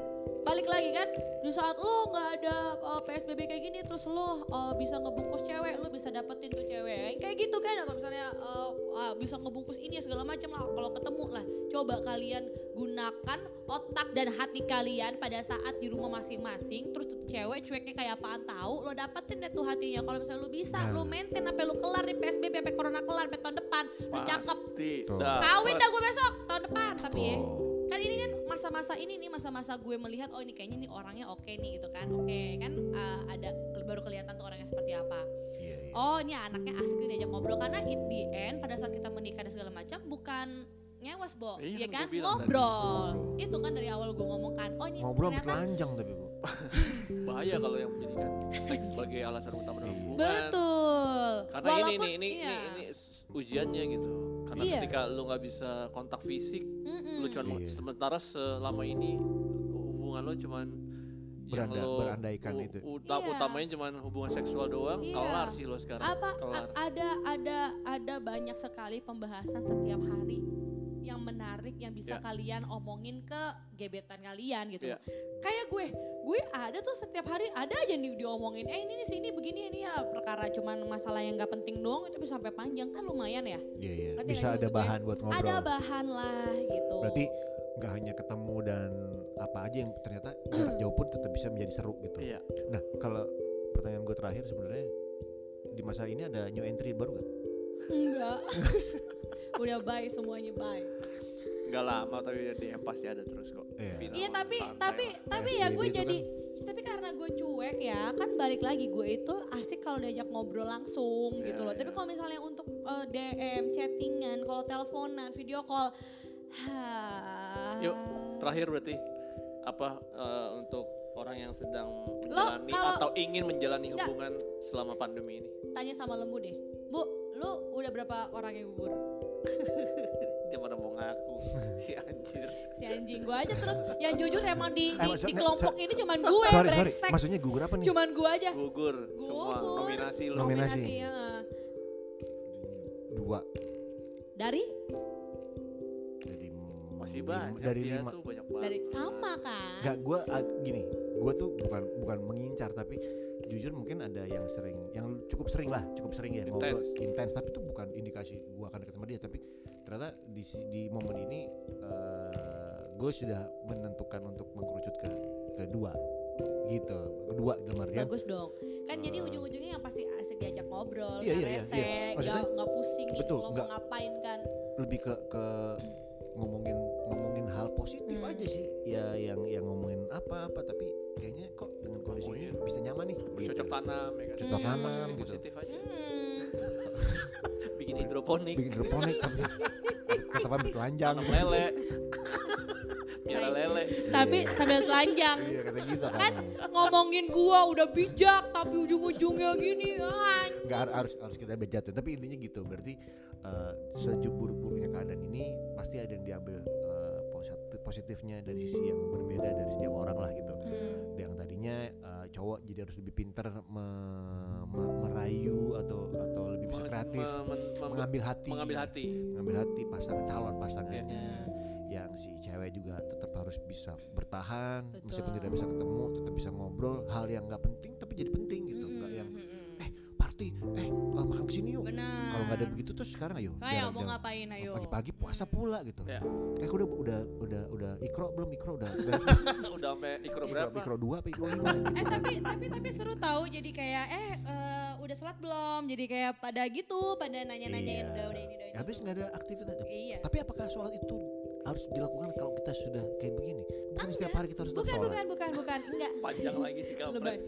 Speaker 2: balik lagi kan Di saat lo gak ada uh, PSBB kayak gini Terus lo uh, bisa ngebungkus cewek Lo bisa dapetin tuh cewek Kayak gitu kan Atau misalnya uh, uh, bisa ngebungkus ini segala macam lah Kalau ketemu lah Coba kalian gunakan otak dan hati kalian Pada saat di rumah masing-masing Terus tuh cewek cueknya kayak apaan tahu Lo dapetin deh tuh hatinya Kalau misalnya lo bisa
Speaker 3: Nah.
Speaker 2: Lo maintain sampai lo kelar nih PSBB Sampai corona kelar Sampai tahun depan Lo cakep. Kawin dah gue besok tahun depan tapi ya. Kan ini kan masa-masa ini nih masa-masa gue melihat oh ini kayaknya nih orangnya oke nih gitu kan. Oke kan uh, ada baru kelihatan tuh orangnya seperti apa.
Speaker 3: Iya, iya.
Speaker 2: Oh ini anaknya asik nih diajak ngobrol karena in the end pada saat kita menikah dan segala macam bukan nyewas bo,
Speaker 1: Iya,
Speaker 2: ya
Speaker 1: kan
Speaker 2: kan
Speaker 1: gua bilang tadi.
Speaker 2: ngobrol. Itu kan dari awal gue ngomong kan, oh ini
Speaker 3: Ngobrol
Speaker 2: ternyata
Speaker 3: telanjang tapi bu.
Speaker 1: bahaya kalau yang menjadikan seks sebagai alasan utama dalam hubungan
Speaker 2: betul.
Speaker 1: karena
Speaker 2: Walaupun-
Speaker 1: ini nih ini,
Speaker 2: iya.
Speaker 1: ini ini ujiannya gitu karena
Speaker 2: Iya.
Speaker 1: ketika lu nggak bisa kontak fisik
Speaker 2: Mm-mm.
Speaker 1: lu cuman
Speaker 3: Iya.
Speaker 1: sementara selama ini hubungan lo cuman yang
Speaker 3: Beranda-
Speaker 1: lo
Speaker 3: berandaikan
Speaker 1: u-
Speaker 3: itu.
Speaker 1: uta-
Speaker 2: Iya.
Speaker 1: utamanya cuman hubungan seksual doang
Speaker 2: Iya.
Speaker 1: kelar sih lo sekarang
Speaker 2: apa
Speaker 1: kelar
Speaker 2: a- ada ada ada banyak sekali pembahasan setiap hari yang menarik yang bisa
Speaker 1: Ya.
Speaker 2: kalian omongin ke gebetan kalian gitu
Speaker 1: Ya.
Speaker 2: kayak gue gue ada tuh setiap hari ada aja nih diomongin eh ini nih sini begini ini ya perkara cuman masalah yang nggak penting doang itu bisa sampai panjang kan lumayan ya
Speaker 3: Iya iya.
Speaker 2: Ngerti nggak
Speaker 3: Bisa ada bahan buat ngobrol.
Speaker 2: ada bahan lah gitu
Speaker 3: Berarti nggak hanya ketemu dan apa aja yang ternyata jarak jauh pun tetap bisa menjadi seru gitu.
Speaker 1: iya
Speaker 3: Nah kalau pertanyaan gue terakhir sebenarnya di masa ini ada new entry baru gak?
Speaker 2: enggak udah bye semuanya bye
Speaker 1: nggak lama tapi DM pasti ada terus kok
Speaker 3: Iya.
Speaker 2: Iya tapi
Speaker 1: santai
Speaker 2: tapi
Speaker 1: lah.
Speaker 2: tapi ya gue jadi tapi karena gue cuek ya kan balik lagi gue itu asik kalau diajak ngobrol langsung
Speaker 1: Iya,
Speaker 2: gitu loh. Tapi
Speaker 1: iya.
Speaker 2: kalau misalnya untuk eh, DM, chattingan, kalau teleponan, video call, ha.
Speaker 1: Yuk, terakhir berarti apa eh, untuk orang yang sedang
Speaker 2: Lo
Speaker 1: menjalani
Speaker 2: kalau-
Speaker 1: atau ingin menjalani
Speaker 2: Nggak.
Speaker 1: hubungan selama pandemi ini
Speaker 2: Tanya sama lembu deh, bu, lu udah berapa orang yang gugur?
Speaker 1: Dia mana mau ngaku si anjir
Speaker 2: Si anjing gue aja terus yang jujur emang di
Speaker 3: Eh,
Speaker 2: di, di kelompok ini cuman gue
Speaker 3: sorry sorry.
Speaker 2: brengsek.
Speaker 3: Maksudnya gugur apa nih?
Speaker 2: Cuman gue aja.
Speaker 1: gugur semua
Speaker 2: Gugur.
Speaker 1: nominasi lo
Speaker 3: Nominasi.
Speaker 2: Nominasi, ya.
Speaker 3: Dua.
Speaker 2: Dari
Speaker 3: Dari
Speaker 1: masih banyak
Speaker 3: Dari lima.
Speaker 1: tuh banyak banget
Speaker 2: dari sama kan?
Speaker 3: Gak gue gini, gue tuh bukan bukan mengincar tapi jujur mungkin ada yang sering, yang cukup sering lah, cukup sering ya ngobrol
Speaker 1: Intens.
Speaker 3: intens. Tapi itu bukan indikasi gue akan dekat sama dia, tapi ternyata di di momen ini gue sudah menentukan untuk mengkerucut ke kedua, gitu. Kedua dalam artian
Speaker 2: Bagus dong. Kan jadi ujung-ujungnya yang pasti asik diajak ngobrol,
Speaker 3: Iya,
Speaker 2: nggak
Speaker 3: iya, iya,
Speaker 2: rese,
Speaker 3: iya.
Speaker 2: nggak
Speaker 3: Maksudnya-
Speaker 2: nggak pusing nih
Speaker 3: betul,
Speaker 2: lo
Speaker 3: nggak-
Speaker 2: mau ngapain kan.
Speaker 3: lebih ke ke ngomongin ngomongin hal positif
Speaker 2: Hmm.
Speaker 3: aja sih ya yang yang ngomongin apa apa tapi gitu.
Speaker 1: tanam ya kan
Speaker 3: Bercocok
Speaker 2: Hmm.
Speaker 3: tanam
Speaker 1: positif
Speaker 3: gitu
Speaker 1: positif aja
Speaker 2: Hmm.
Speaker 1: bikin hidroponik
Speaker 3: bikin hidroponik tapi kata Pak telanjang
Speaker 1: tanam lele miara lele
Speaker 2: Tapi sambil telanjang.
Speaker 3: iya kata gitu kan
Speaker 2: kan ngomongin gua udah bijak tapi ujung-ujungnya gini anjing.
Speaker 3: nggak har- harus harus kita bejat ya. tapi intinya gitu berarti uh, seburuk-buruknya keadaan ini pasti ada yang diambil uh, positif positifnya dari sisi yang berbeda dari setiap orang lah gitu
Speaker 2: Hmm.
Speaker 3: yang tadinya uh, cowok jadi harus lebih pintar me- me- merayu atau atau lebih bisa
Speaker 1: Me-
Speaker 3: kreatif
Speaker 1: me- men- mem-
Speaker 3: mengambil hati
Speaker 1: mengambil hati
Speaker 3: mengambil hati pasangan calon pasangannya
Speaker 2: Iya.
Speaker 3: yang si cewek juga tetap harus bisa bertahan
Speaker 2: Betul.
Speaker 3: meskipun tidak bisa ketemu tetap bisa ngobrol hal yang nggak penting tapi jadi penting eh uh, makan ke sini
Speaker 2: yuk
Speaker 3: kalau nggak ada begitu terus sekarang ayo
Speaker 2: Ayo
Speaker 3: jalan-
Speaker 2: mau
Speaker 3: jalan.
Speaker 2: ngapain ayo.
Speaker 3: pagi-pagi puasa pula gitu
Speaker 1: ya
Speaker 3: eh udah udah udah udah ikro belum ikro udah udah
Speaker 1: udah sampai ikro berapa
Speaker 3: ikro dua apa ikro lima gitu
Speaker 2: Eh tapi tapi tapi seru tahu jadi kayak eh eh, udah sholat belum? Jadi kayak pada gitu, pada nanya-nanyain
Speaker 3: Iya.
Speaker 2: udah udah ini udah ini.
Speaker 3: habis nggak ada aktivitas
Speaker 2: Iya.
Speaker 3: tapi apakah sholat itu harus dilakukan kalau kita sudah kayak begini bukan setiap hari kita harus
Speaker 2: Bukan
Speaker 3: sholat
Speaker 2: bukan bukan bukan enggak.
Speaker 1: panjang lagi sih kampret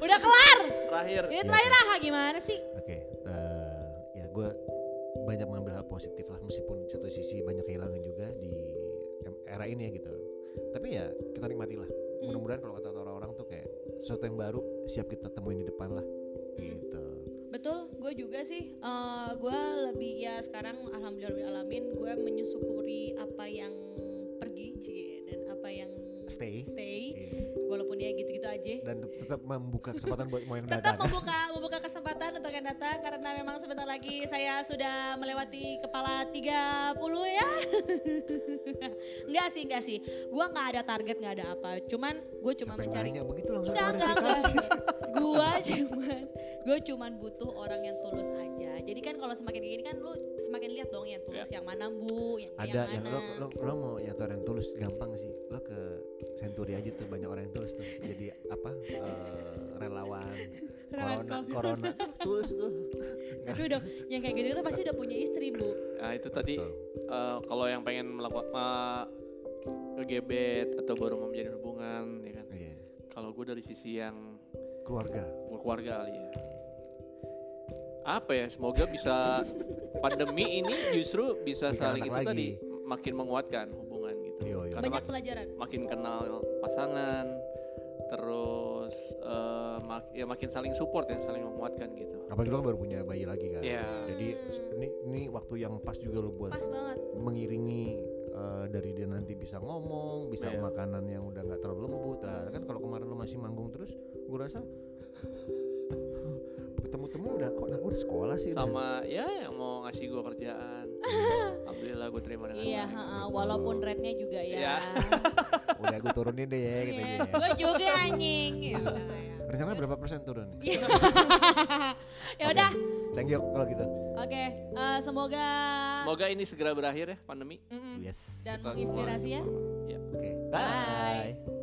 Speaker 2: Udah kelar.
Speaker 1: terakhir
Speaker 2: Ini terakhir ah gimana sih?
Speaker 3: Oke, eh, ya gue banyak mengambil hal positif lah meskipun satu sisi banyak kehilangan juga di era ini ya gitu. Tapi ya kita nikmati lah. Mudah-mudahan kalau kata orang-orang tuh kayak sesuatu yang baru siap kita temuin di depan lah. Gitu.
Speaker 2: Betul, gue juga sih. Eh gue lebih ya sekarang alhamdulillah alamin gue menyusukuri apa yang pergi cie, dan apa yang
Speaker 3: Stay.
Speaker 2: stay.
Speaker 3: Iya.
Speaker 2: Walaupun ya gitu-gitu aja.
Speaker 3: Dan tet- tetap membuka kesempatan buat mau yang
Speaker 2: Tetap
Speaker 3: datang.
Speaker 2: membuka membuka kesempatan untuk yang datang karena memang sebentar lagi saya sudah melewati kepala 30 ya. enggak sih, enggak sih. Gua nggak ada target, nggak ada apa. Cuman gue cuma mencari
Speaker 3: nanya begitu langsung
Speaker 2: Enggak, enggak, enggak. Gua cuman gue cuman butuh orang yang tulus aja. Jadi kan kalau semakin gini kan lu semakin lihat dong yang tulus yang mana Bu, yang
Speaker 3: Ada yang
Speaker 2: yang
Speaker 3: lo,
Speaker 2: mana.
Speaker 3: lo, lo mau nyata orang yang tulus gampang sih. Lo ke Century aja tuh banyak orang yang tulus tuh. Jadi apa? eh, relawan corona corona tuh tulus tuh.
Speaker 2: Tapi udah yang kayak gitu itu pasti udah punya istri, Bu.
Speaker 1: nah itu tadi
Speaker 3: Betul.
Speaker 1: eh, kalau yang pengen melakukan uh, ngegebet atau baru mau menjalin hubungan ya kan
Speaker 3: Iya.
Speaker 1: kalau gue dari sisi yang
Speaker 3: Keluarga.
Speaker 1: keluarga kali ya apa ya semoga bisa pandemi ini justru bisa
Speaker 3: Bikin
Speaker 1: saling itu
Speaker 3: lagi.
Speaker 1: tadi makin menguatkan hubungan gitu
Speaker 3: Yo, yo.
Speaker 1: Karena
Speaker 2: Banyak
Speaker 1: mak-
Speaker 2: pelajaran.
Speaker 1: makin kenal pasangan terus eh, mak- ya makin saling support ya saling menguatkan gitu
Speaker 3: Apalagi lu kan baru punya bayi lagi kan.
Speaker 1: Iya.
Speaker 3: Jadi ini ini waktu yang pas juga lu buat
Speaker 2: Pas banget.
Speaker 3: mengiringi eh, dari dia nanti bisa ngomong, bisa
Speaker 1: Iya.
Speaker 3: makanan yang udah nggak terlalu lembut. Nah, kan kalau kemarin lu masih manggung terus, gua rasa ketemu-temu udah kok nah gua udah sekolah sih.
Speaker 1: sama ya yang mau ngasih gue kerjaan alhamdulillah gue terima dengan
Speaker 2: Iya,
Speaker 1: baik
Speaker 2: heeh, walaupun rate-nya juga ya.
Speaker 1: Iya.
Speaker 3: udah gue turunin deh ya gitu
Speaker 2: Iya,
Speaker 3: ya.
Speaker 2: gue juga anjing. Ya ya.
Speaker 3: Rencananya berapa persen turun?
Speaker 2: Iya. ya udah.
Speaker 3: Thank you kalau gitu.
Speaker 2: Oke, eh, semoga
Speaker 1: semoga ini segera berakhir ya pandemi.
Speaker 3: Yes.
Speaker 2: dan
Speaker 1: Kita
Speaker 2: menginspirasi ya.
Speaker 1: ya
Speaker 3: Oke.
Speaker 2: Bye.
Speaker 3: Bye.